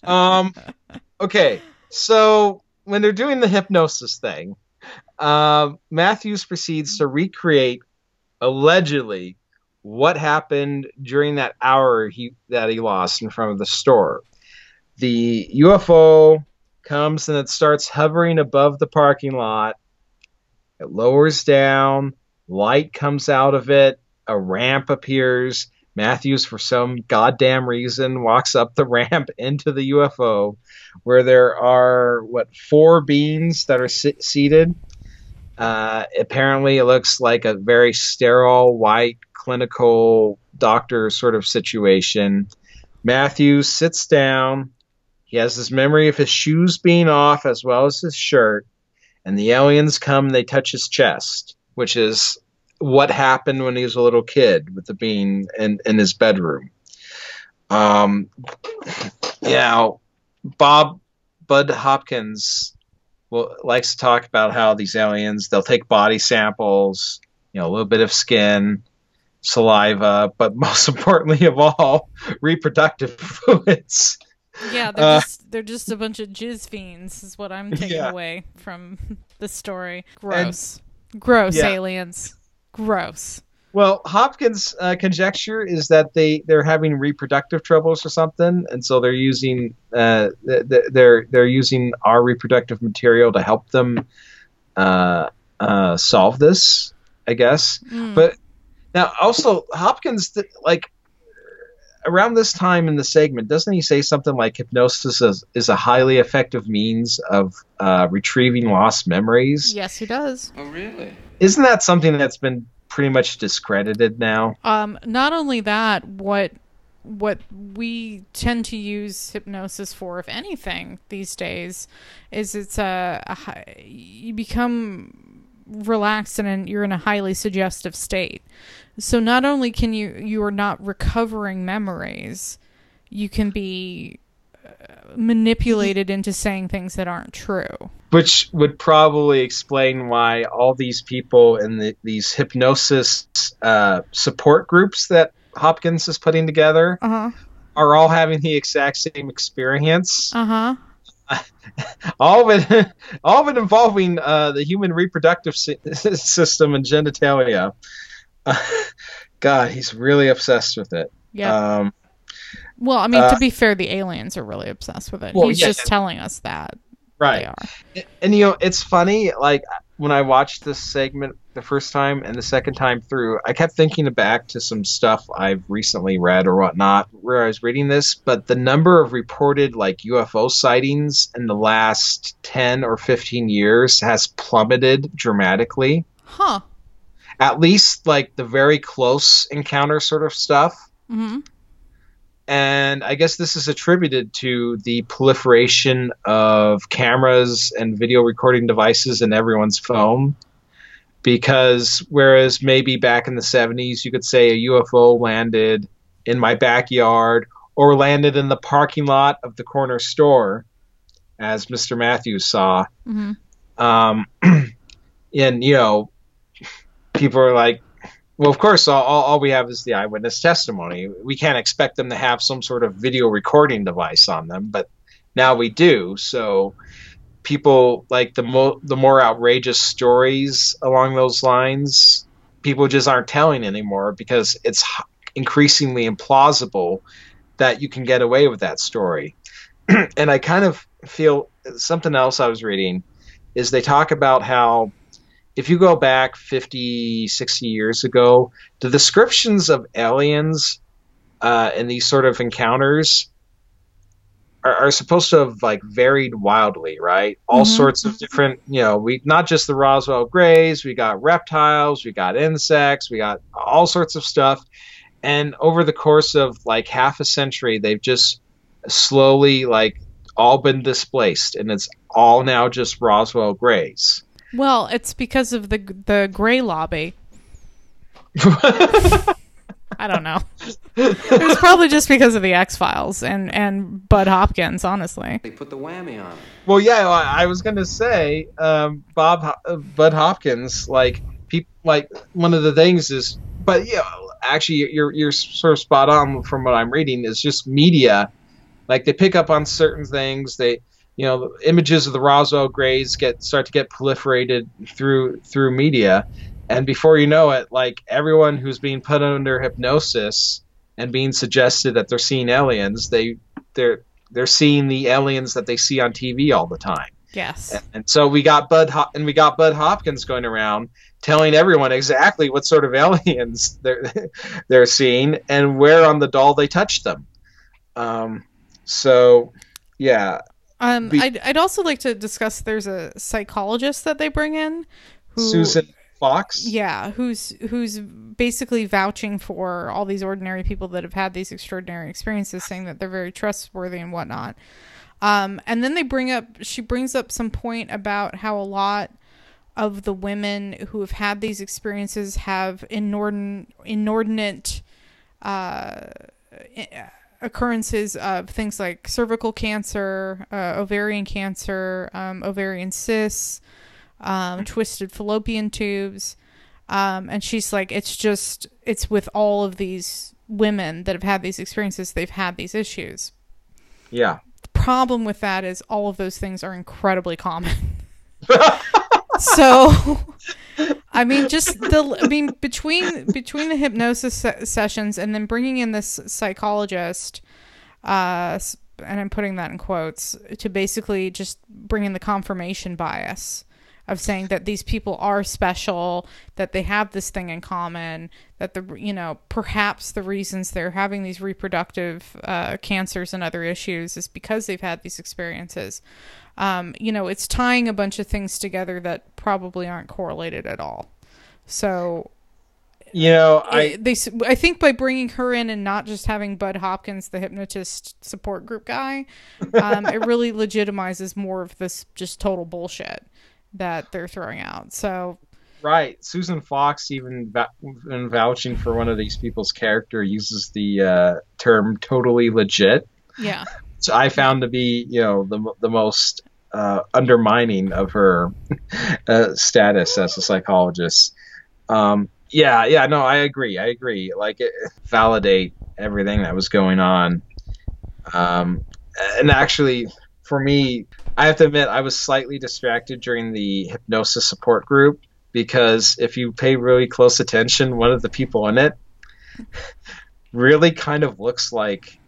um, okay, so when they're doing the hypnosis thing, um, Matthews proceeds to recreate allegedly what happened during that hour he that he lost in front of the store. The UFO comes and it starts hovering above the parking lot. It lowers down, light comes out of it, a ramp appears. Matthews, for some goddamn reason, walks up the ramp into the UFO, where there are what four beings that are seated. Uh, apparently, it looks like a very sterile, white, clinical doctor sort of situation. Matthews sits down. He has this memory of his shoes being off as well as his shirt. And the aliens come, they touch his chest, which is what happened when he was a little kid with the being in, in his bedroom. Um, know, Bob Bud Hopkins well, likes to talk about how these aliens they'll take body samples, you know, a little bit of skin, saliva, but most importantly of all, reproductive fluids. Yeah, they're uh, just they're just a bunch of jizz fiends, is what I'm taking Yeah. away from the story. Gross, gross Yeah. aliens, gross. Well, Hopkins' uh, conjecture is that they they're having reproductive troubles or something, and so they're using uh, th- th- they're they're using our reproductive material to help them uh, uh, solve this. I guess, Mm. but now also Hopkins th- like around this time in the segment doesn't he say something like hypnosis is, is a highly effective means of uh, retrieving lost memories? yes, he does. Oh, really? Isn't that something that's been pretty much discredited now? Um, not only that, what what we tend to use hypnosis for, if anything, these days, is it's a, a you become relaxed and in, you're in a highly suggestive state. So not only can you you are not recovering memories, you can be uh, manipulated into saying things that aren't true. which would probably explain why all these people in the, these hypnosis uh, support groups that Hopkins is putting together Uh huh. are all having the exact same experience. Uh huh. All of it, all of it involving uh, the human reproductive sy- system and genitalia. God, he's really obsessed with it. Yeah. Um, well, I mean, uh, to be fair, the aliens are really obsessed with it. Well, He's yeah. just telling us that right. they are. and you know it's funny like when i watched this segment the first time and the second time through i kept thinking back to some stuff i've recently read or whatnot where i was reading this but the number of reported like ufo sightings in the last 10 or 15 years has plummeted dramatically. Huh. at least like the very close encounter sort of stuff. Hmm and I guess this is attributed to the proliferation of cameras and video recording devices in everyone's phone. Because whereas maybe back in the 70s, you could say a UFO landed in my backyard or landed in the parking lot of the corner store, as Mr. Matthews saw, hmm um, and you know, people are like, well, of course, all, all, we have is the eyewitness testimony. We can't expect them to have some sort of video recording device on them, but now we do. So people like the mo- the more outrageous stories along those lines, people just aren't telling anymore because it's increasingly implausible that you can get away with that story. and I kind of feel something else I was reading is they talk about how if you go back 50, 60 years ago, the descriptions of aliens uh, in these sort of encounters are, are supposed to have like varied wildly, right? All Mhm. sorts of different, you know, we not just the Roswell Greys, we got reptiles, we got insects, we got all sorts of stuff. And over the course of like half a century, they've just slowly like all been displaced, and it's all now just Roswell Greys. Well, it's because of the the gray lobby. I don't know. it was probably just because of the X Files and and Bud Hopkins. Honestly, They put the whammy on. Well, yeah, I I was gonna say, um, Bob uh, Bud Hopkins, like people, like one of the things is, but yeah, actually, you're you're sort of spot on from what I'm reading. Is just media, like they pick up on certain things. They, you know, images of the Roswell Greys get start to get proliferated through through media, and before you know it, like everyone who's being put under hypnosis and being suggested that they're seeing aliens, they they're they're seeing the aliens that they see on TV all the time. yes. And so we got Bud Hop- and we got Bud Hopkins going around telling everyone exactly what sort of aliens they're they're seeing and where on the doll they touched them. Um, so yeah, Um, Be- I'd I'd also like to discuss. There's a psychologist that they bring in, who Susan Fox. Yeah, who's who's basically vouching for all these ordinary people that have had these extraordinary experiences, saying that they're very trustworthy and whatnot. Um, and then they bring up, she brings up some point about how a lot of the women who have had these experiences have inordinate, inordinate uh, occurrences of things like cervical cancer, uh, ovarian cancer, um, ovarian cysts, um, twisted fallopian tubes. Um, and she's like, it's just, it's with all of these women that have had these experiences, they've had these issues. Yeah. The problem with that is all of those things are incredibly common. so, I mean, just the. I mean, between between the hypnosis se- sessions and then bringing in this psychologist, uh, and I'm putting that in quotes to basically just bring in the confirmation bias of saying that these people are special, that they have this thing in common, that the you know perhaps the reasons they're having these reproductive uh, cancers and other issues is because they've had these experiences. Um, you know, it's tying a bunch of things together that probably aren't correlated at all. So You know, I they I think by bringing her in and not just having Bud Hopkins, the hypnotist support group guy, um, it really legitimizes more of this just total bullshit that they're throwing out. So right. Susan Fox even in vouching for one of these people's character uses the uh, term "totally legit." yeah, So I found to be, you know, the the most uh, undermining of her uh, status as a psychologist. Um, yeah, yeah, no, I agree. I agree. Like, it, validate everything that was going on. Um, and actually, for me, I have to admit, I was slightly distracted during the hypnosis support group because if you pay really close attention, one of the people in it really kind of looks like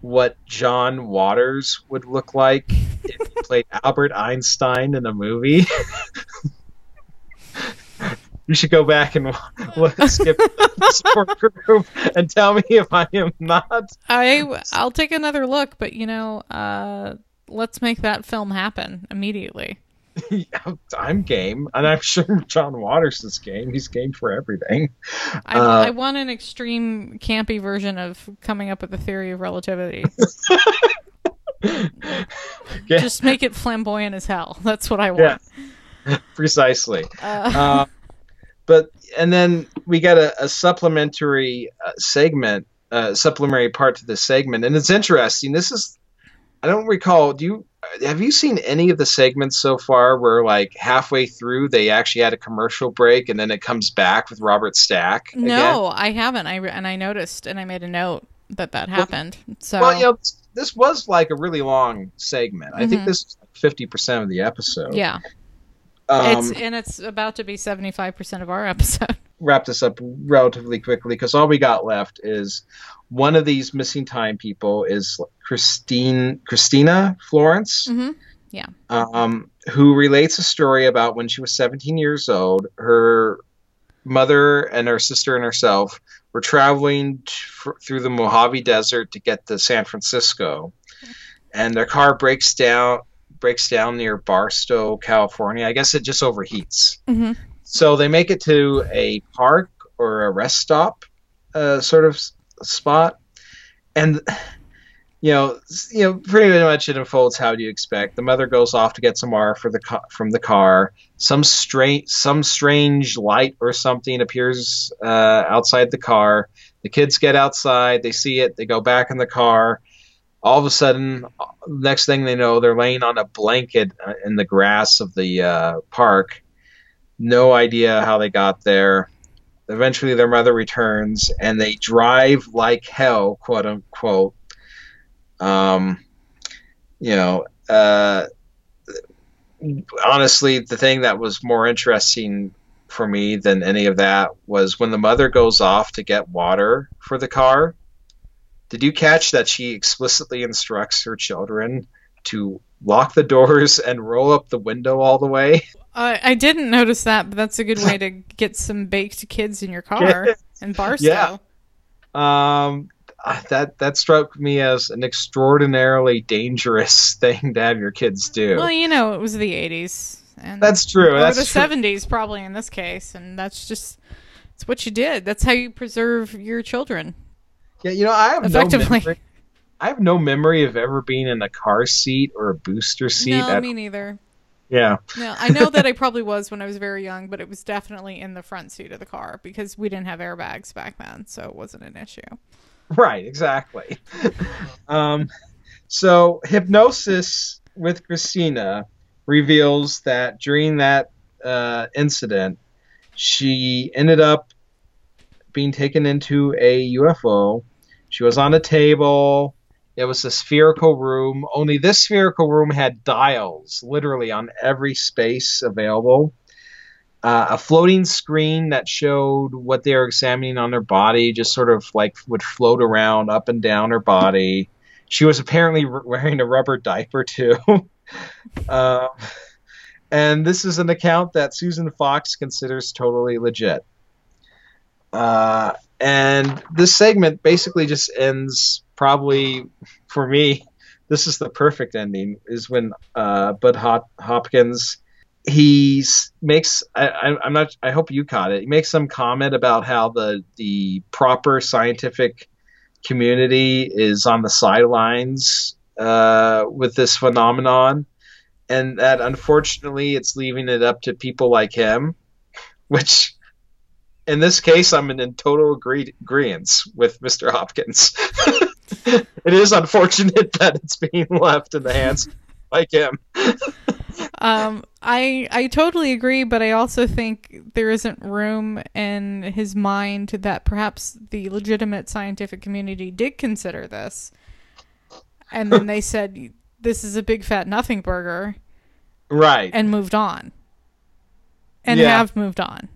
what John Waters would look like if he played Albert Einstein in a movie. you should go back and skip the support group and tell me if I am not. I I'll take another look, but you know, uh, let's make that film happen immediately. I'm game, and I'm sure John Waters is game. He's game for everything. I, Uh, I want an extreme campy version of coming up with the theory of relativity. Yeah, Just make it flamboyant as hell. That's what I want. precisely. Uh, uh, but and then we got a, a supplementary uh, segment, uh, supplementary part to this segment, and it's interesting. This is I don't recall. Do you have you seen any of the segments so far where like halfway through they actually had a commercial break and then it comes back with Robert Stack? again? no, I haven't. I and I noticed, and I made a note that that happened. So Well, you know, this, was like a really long segment. I think Mhm. this is fifty percent of the episode. yeah, Um, it's and it's about to be seventy five percent of our episode. Wrap this up relatively quickly because all we got left is one of these missing time people is Christine Christina Florence, hmm um, who relates a story about when she was 17 years old. Her mother and her sister and herself were traveling t- f- through the Mojave Desert to get to San Francisco, and their car breaks down breaks down near Barstow, California. I guess it just overheats. hmm So they make it to a park or a rest stop, uh, sort of spot, and you know, you know, pretty much it unfolds how do you expect. The mother goes off to get some water for the from the car. Some strange, some strange light or something appears uh, outside the car. The kids get outside. They see it. They go back in the car. All of a sudden, uh, next thing they know, they're laying on a blanket uh, in the grass of the uh, park no idea how they got there. Eventually, their mother returns, and they drive like hell, quote unquote. Um, you know, uh, honestly, the thing that was more interesting for me than any of that was when the mother goes off to get water for the car. Did you catch that she explicitly instructs her children to lock the doors and roll up the window all the way? I I didn't notice that, but that's a good way to get some baked kids in your car in Barstow. Yeah. Um, that that struck me as an extraordinarily dangerous thing to have your kids do. Well, you know, it was the '80s, and That's true, Or that's the true. '70s, probably in this case, and that's just it's what you did. That's how you preserve your children. yeah, you know, I have no Effectively. memory. I have no memory of ever being in a car seat or a booster seat. no, me neither. Yeah, No, I know that I probably was when I was very young, but it was definitely in the front seat of the car because we didn't have airbags back then, so it wasn't an issue. right, exactly. um, so hypnosis with Christina reveals that during that uh, incident, she ended up being taken into a UFO. She was on a table. It was a spherical room. Only this spherical room had dials, literally on every space available. uh, a floating screen that showed what they were examining on their body, just sort of like would float around up and down her body. She was apparently r- wearing a rubber diaper too. uh, and this is an account that Susan Fox considers totally legit. Uh, and this segment basically just ends probably for me. This is the perfect ending. Is when uh, Bud Hop- Hopkins he makes I, am not I hope you caught it. He makes some comment about how the the proper scientific community is on the sidelines uh, with this phenomenon, and that unfortunately it's leaving it up to people like him, which in this case I'm in total agree- agreement with Mr. Hopkins. it is unfortunate that it's being left in the hands like him. um, I I totally agree, but I also think there isn't room in his mind that perhaps the legitimate scientific community did consider this, and then they said this is a big fat nothing burger, right, and moved on, and Yeah. have moved on.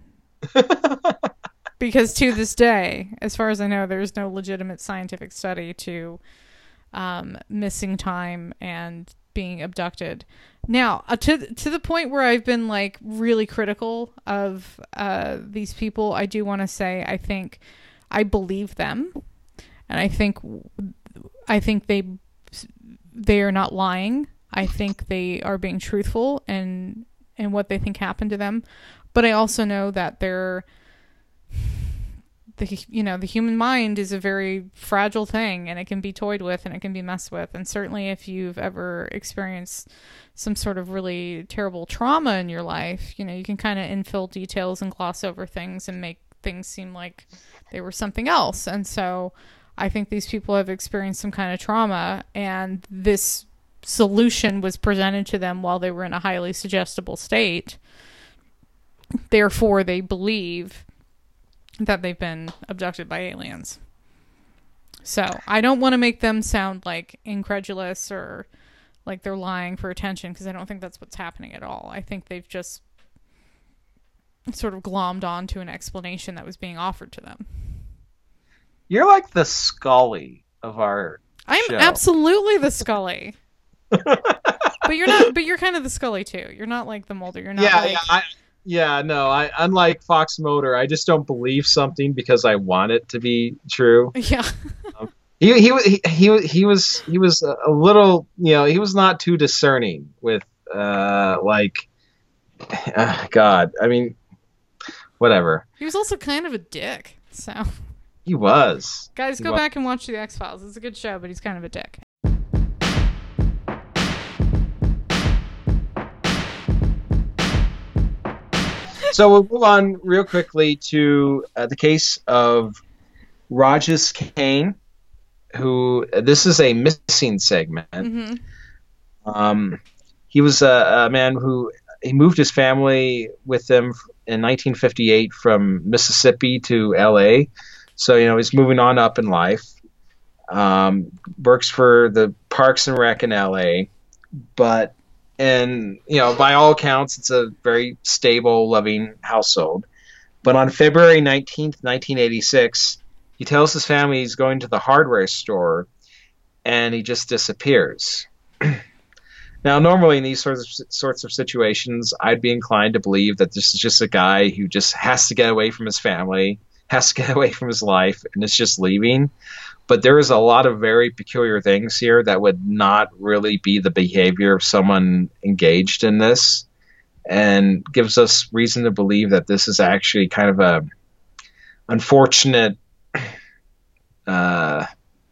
because to this day, as far as I know, there's no legitimate scientific study to um, missing time and being abducted. Now, uh, to to the point where I've been like really critical of uh, these people, I do want to say I think I believe them, and I think I think they they are not lying. I think they are being truthful and and what they think happened to them. But I also know that they're the you know the human mind is a very fragile thing and it can be toyed with and it can be messed with. And certainly if you've ever experienced some sort of really terrible trauma in your life you know you can kind of infill details and gloss over things and make things seem like they were something else. And so i think these people have experienced some kind of trauma and this solution was presented to them while they were in a highly suggestible state therefore they believe that they've been abducted by aliens. So I don't want to make them sound like incredulous or like they're lying for attention because I don't think that's what's happening at all. I think they've just sort of glommed onto an explanation that was being offered to them. You're like the Scully of our. I'm show. absolutely the Scully. but you're not but you're kind of the Scully too. You're not like the Mulder. You're not yeah, like yeah, I, yeah. No, I unlike Fox Mulder, I just don't believe something because I want it to be true. yeah. He he wa- he he, he was he was a little you know he was not too discerning with uh like uh, God. I mean, whatever. He was also kind of a dick. So He was. Guys, He go wa- back and watch the X Files. It's a good show, but he's kind of a dick. So we'll move on real quickly to uh, the case of Rogers Kane, who this is a missing segment. hmm Um, he was a, a man who he moved his family with him in 1958 from Mississippi to L.A. So you know he's moving on up in life. Um, works for the Parks and Rec in L.A. But and you know by all accounts it's a very stable, loving household. But on February 19th, 1986, he tells his family he's going to the hardware store, and he just disappears. Now, normally in these sorts of sorts of situations, I'd be inclined to believe that this is just a guy who just has to get away from his family, has to get away from his life, and is just leaving. But there is a lot of very peculiar things here that would not really be the behavior of someone engaged in this, and gives us reason to believe that this is actually kind of a unfortunate uh,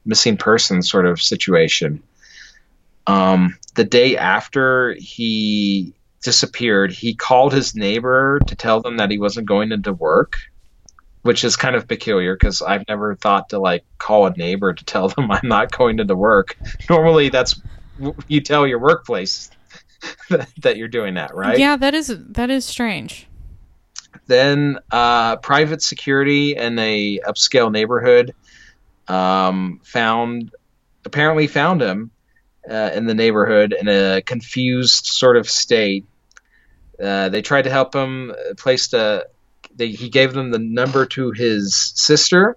missing person sort of situation. Um, the day after he disappeared, he called his neighbor to tell them that he wasn't going into work, which is kind of peculiar because I've never thought to like call a neighbor to tell them I'm not going into work. Normally, that's you tell your workplace that, you're doing that, right? Yeah, that is that is strange. then uh, private security in a upscale neighborhood um, found apparently found him uh, in the neighborhood in a confused sort of state Uh, they tried to help him. uh, Placed a. They, he gave them the number to his sister.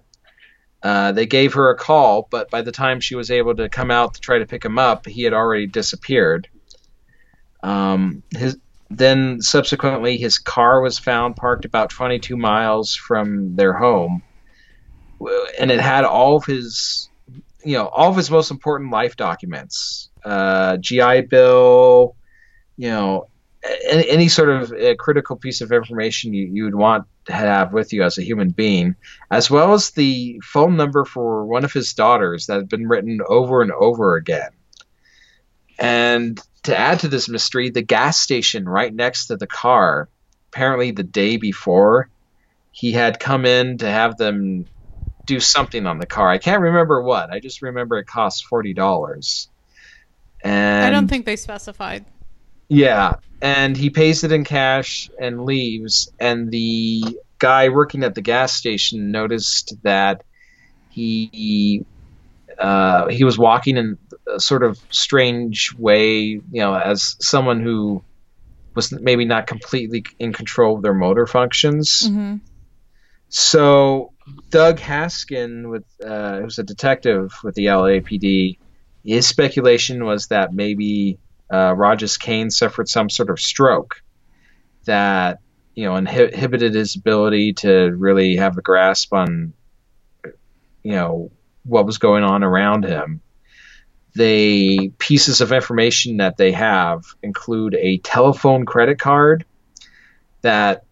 Uh, they gave her a call, but by the time she was able to come out to try to pick him up, he had already disappeared. Um, his then subsequently his car was found parked about 22 miles from their home, and it had all of his, you know, all of his most important life documents, uh, GI Bill, you know, any, any sort of uh, critical piece of information you, you would want to have with you as a human being, as well as the phone number for one of his daughters that had been written over and over again. And to add to this mystery, the gas station right next to the car, apparently the day before, he had come in to have them do something on the car. I can't remember what. I just remember it cost forty dollars. And I don't think they specified. Yeah, and he pays it in cash and leaves. And the guy working at the gas station noticed that he uh, he was walking in a sort of strange way, you know, as someone who was maybe not completely in control of their motor functions. hmm So Doug Haskin, with uh, who's a detective with the LAPD, his speculation was that maybe uh, Rogers Kane suffered some sort of stroke that you know inhibited his ability to really have a grasp on you know what was going on around him. The pieces of information that they have include a telephone credit card that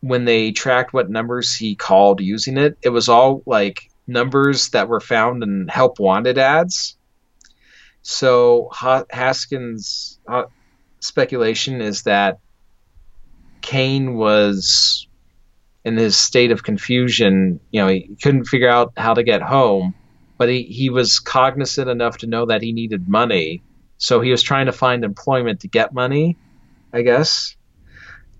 when they tracked what numbers he called using it, it was all like numbers that were found in help wanted ads. So Haskins' uh, speculation is that Kane was in his state of confusion. You know, he couldn't figure out how to get home, but he, he was cognizant enough to know that he needed money. So he was trying to find employment to get money, I guess.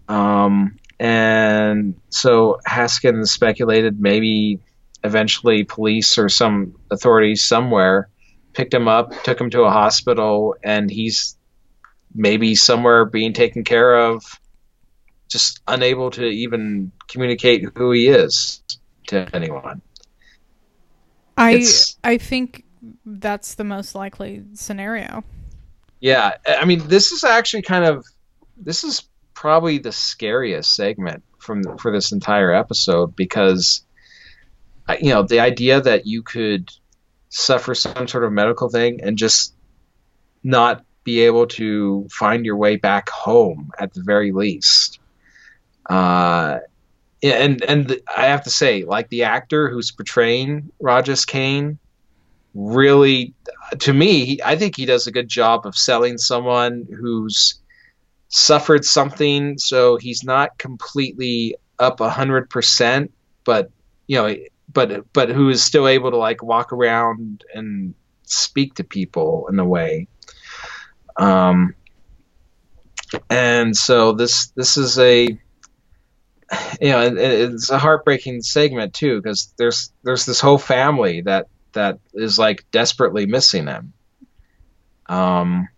Um, and so Haskins speculated maybe eventually police or some authorities somewhere picked him up, took him to a hospital, and he's maybe somewhere being taken care of, just unable to even communicate who he is to anyone. I It's- I think that's the most likely scenario. Yeah, I mean, this is actually kind of this is probably the scariest segment from for this entire episode because you know the idea that you could suffer some sort of medical thing and just not be able to find your way back home at the very least. Uh, and and the, I have to say, like the actor who's portraying Rogers Kane, really, to me, he, I think he does a good job of selling someone who's suffered something, so he's not completely up hundred percent, but you know, but but who is still able to like walk around and speak to people in a way. Um, and so this this is a you know it, it's a heartbreaking segment too because there's there's this whole family that that is like desperately missing him. Um,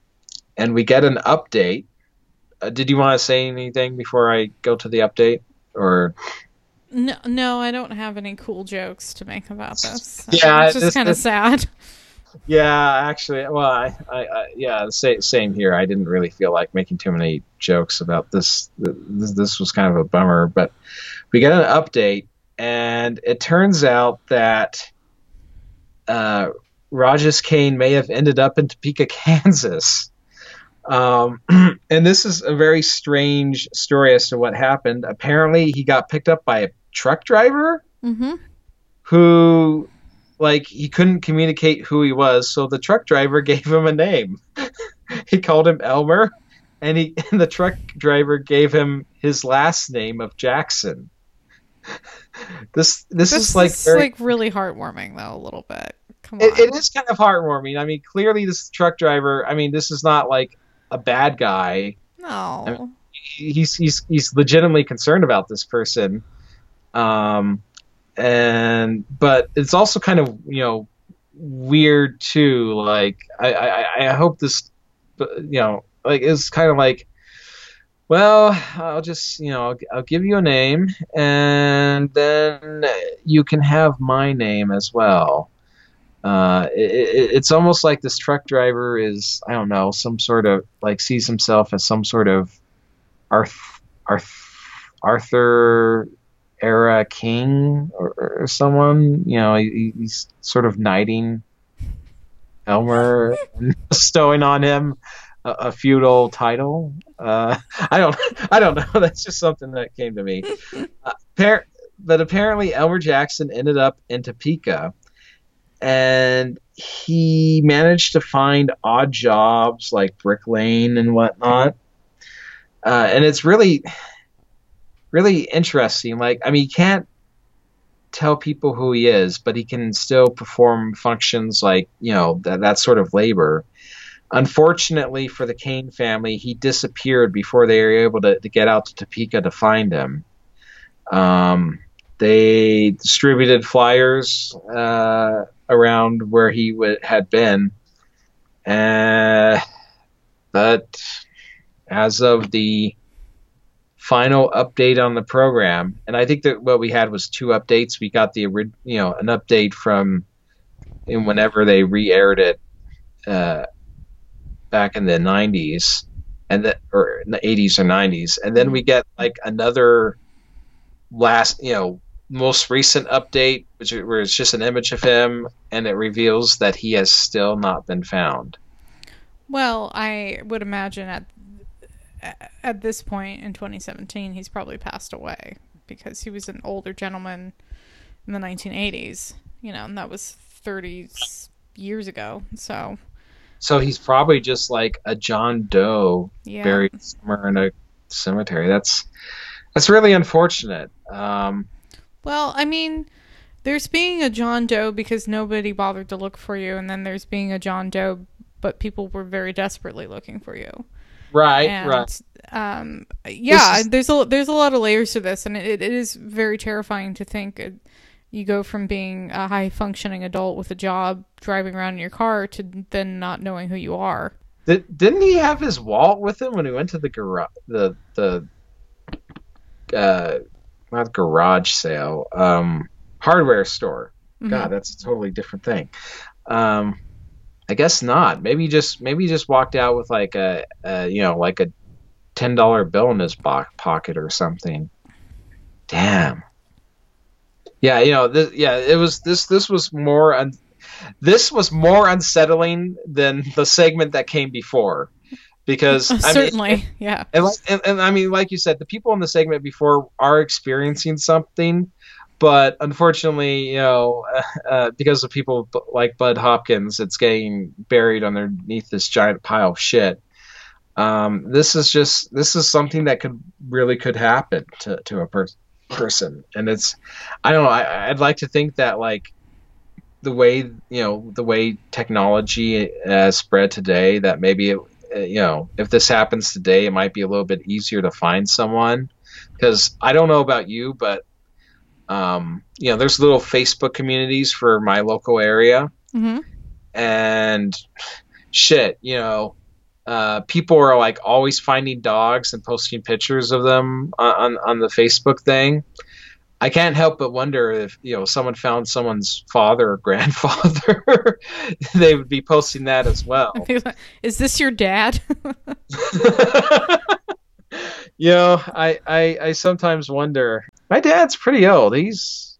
and we get an update. Uh, did you want to say anything before I go to the update or? No, no, I don't have any cool jokes to make about this. Yeah, it's just kind of sad. Yeah, actually, well, I, I, I yeah, same, same here. I didn't really feel like making too many jokes about this. This, this was kind of a bummer, but we got an update, and it turns out that uh, Rogers Kane may have ended up in Topeka, Kansas. Um, and this is a very strange story as to what happened. Apparently, he got picked up by a truck driver Mm-hmm. who like he couldn't communicate who he was so the truck driver gave him a name he called him elmer and he and the truck driver gave him his last name of jackson this this, This is like is very, like really heartwarming though, a little bit. Come on. it, it is kind of heartwarming i mean clearly this truck driver i mean this is not like a bad guy No. he's he's he's legitimately concerned about this person um and but it's also kind of you know weird too like i i, I hope this you know like it's kind of like Well, I'll just, you know, I'll, I'll give you a name, and then you can have my name as well. Uh, it, it, it's almost like this truck driver is, I don't know, some sort of like sees himself as some sort of Arth, Arth, Arthur era king or, or someone. You know, he, he's sort of knighting Elmer and bestowing on him a, a feudal title. Uh, I don't, I don't know. That's just something that came to me. Uh, par- but apparently, Elmer Jackson ended up in Topeka, and he managed to find odd jobs like bricklaying and whatnot. Uh, and it's really, really interesting. Like, I mean, you can't tell people who he is, but he can still perform functions like you know that that sort of labor. Unfortunately for the Kane family, he disappeared before they were able to, to get out to Topeka to find him. Um, they distributed flyers uh, around where he w- had been, uh, but as of the final update on the program, and I think that what we had was two updates. We got the you know an update from in whenever they re-aired it uh, back in the 90s and the or the 80s or 90s, and then we get like another last you know most recent update, which where it's just an image of him, and it reveals that he has still not been found. Well, I would imagine at at this point in 2017, he's probably passed away because he was an older gentleman in the 1980s, you know, and that was 30 years ago. So, so he's probably just like a John Doe yeah. buried somewhere in a cemetery. That's that's really unfortunate. Um, well, I mean, there's being a John Doe because nobody bothered to look for you, and then there's being a John Doe, but people were very desperately looking for you. Right, and, right. Um, yeah, is- there's a there's a lot of layers to this, and it, it is very terrifying to think it, you go from being a high functioning adult with a job, driving around in your car, to then not knowing who you are. Did, didn't he have his wallet with him when he went to the garage? The the uh, not garage sale, um, hardware store. Mhm. God, that's a totally different thing. Um, I guess not. Maybe just maybe he just walked out with like a, a you know like a ten dollar bill in his bo- pocket or something. Damn. Yeah, you know, this, yeah, it was this this was more un- this was more unsettling than the segment that came before because I mean, Certainly, yeah. and, and, and I mean, like you said, the people in the segment before are experiencing something, but unfortunately, you know, uh, because of people like Bud Hopkins, it's getting buried underneath this giant pile of shit. Um, this is just this is something that could really could happen to to a per- person, and it's I don't know. I, I'd like to think that like the way you know the way technology has spread today, that maybe it uh, you know, if this happens today, it might be a little bit easier to find someone. Because I don't know about you, but um, you know, there's little Facebook communities for my local area, hmm and shit, you know, uh, people are like always finding dogs and posting pictures of them on, on on the Facebook thing. I can't help but wonder if you know someone found someone's father or grandfather, they would be posting that as well. Is this your dad? you know, I, I I sometimes wonder. My dad's pretty old. He's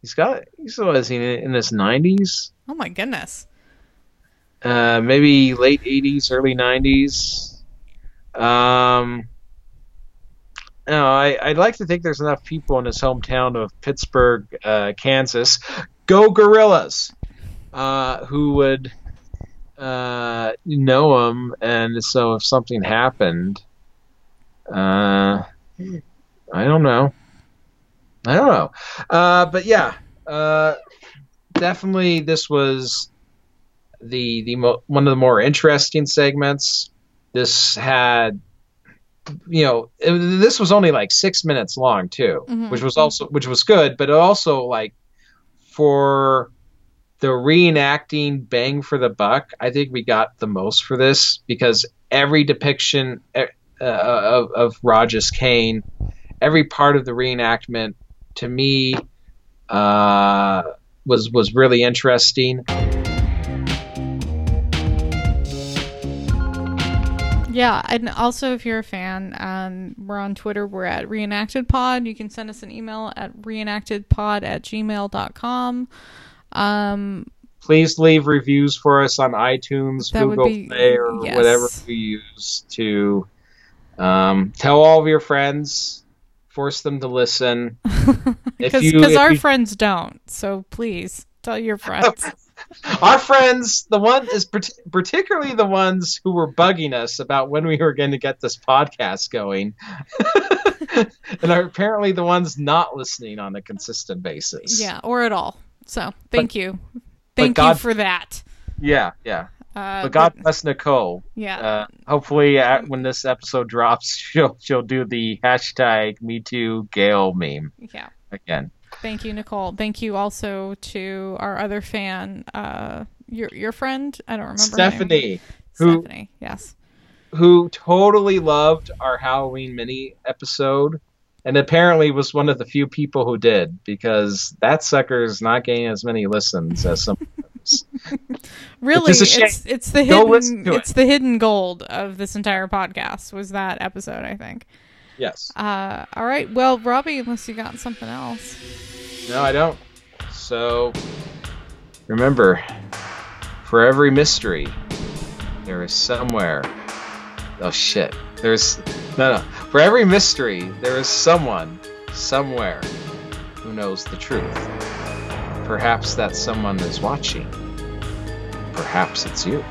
he's got he's what is he in his nineties? oh my goodness. Uh, maybe late eighties, early nineties. Um. No, I, I'd like to think there's enough people in his hometown of Pittsburg, uh, Kansas, go Gorillas, uh, who would uh, know him, and so if something happened, uh, I don't know. I don't know. Uh, but yeah, uh, definitely this was the the mo- one of the more interesting segments. This had, you know, it, this was only like six minutes long too, Mhm. which was also which was good, but also like for the reenacting bang for the buck, I think we got the most for this because every depiction, uh, of, of Rogers Kane. Every part of the reenactment to me uh, was was really interesting. Yeah, and also if you're a fan, um, we're on Twitter. We're at reenactedpod. You can send us an email at reenactedpod at gmail.com. Um, Please leave reviews for us on iTunes, Google be- Play, or yes. whatever you use to um, tell all of your friends, force them to listen. because our you- friends don't. So please tell your friends. Our friends, the one is part- particularly the ones who were bugging us about when we were going to get this podcast going, and are apparently the ones not listening on a consistent basis. yeah, or at all. So thank you, but thank you for that. yeah, yeah. Uh, But God bless Nicole. yeah, Uh, hopefully, uh, when this episode drops, she'll she'll do the hashtag Me Too Gail meme yeah. again. Thank you, Nicole. Thank you also to our other fan, uh, your your friend. I don't remember. Stephanie, who Stephanie, yes. who totally loved our Halloween mini episode, and apparently was one of the few people who did because that sucker is not getting as many listens as some. Really, is a shame. it's it's the hidden it's the hidden gold of this entire podcast was that episode. I think. yes. Uh, all right. Well, Robbie, unless you got something else. No, I don't. So remember, for every mystery, there is somewhere. Oh shit! There's no, no. For every mystery, there is someone somewhere who knows the truth. Perhaps that someone is watching. Perhaps it's you.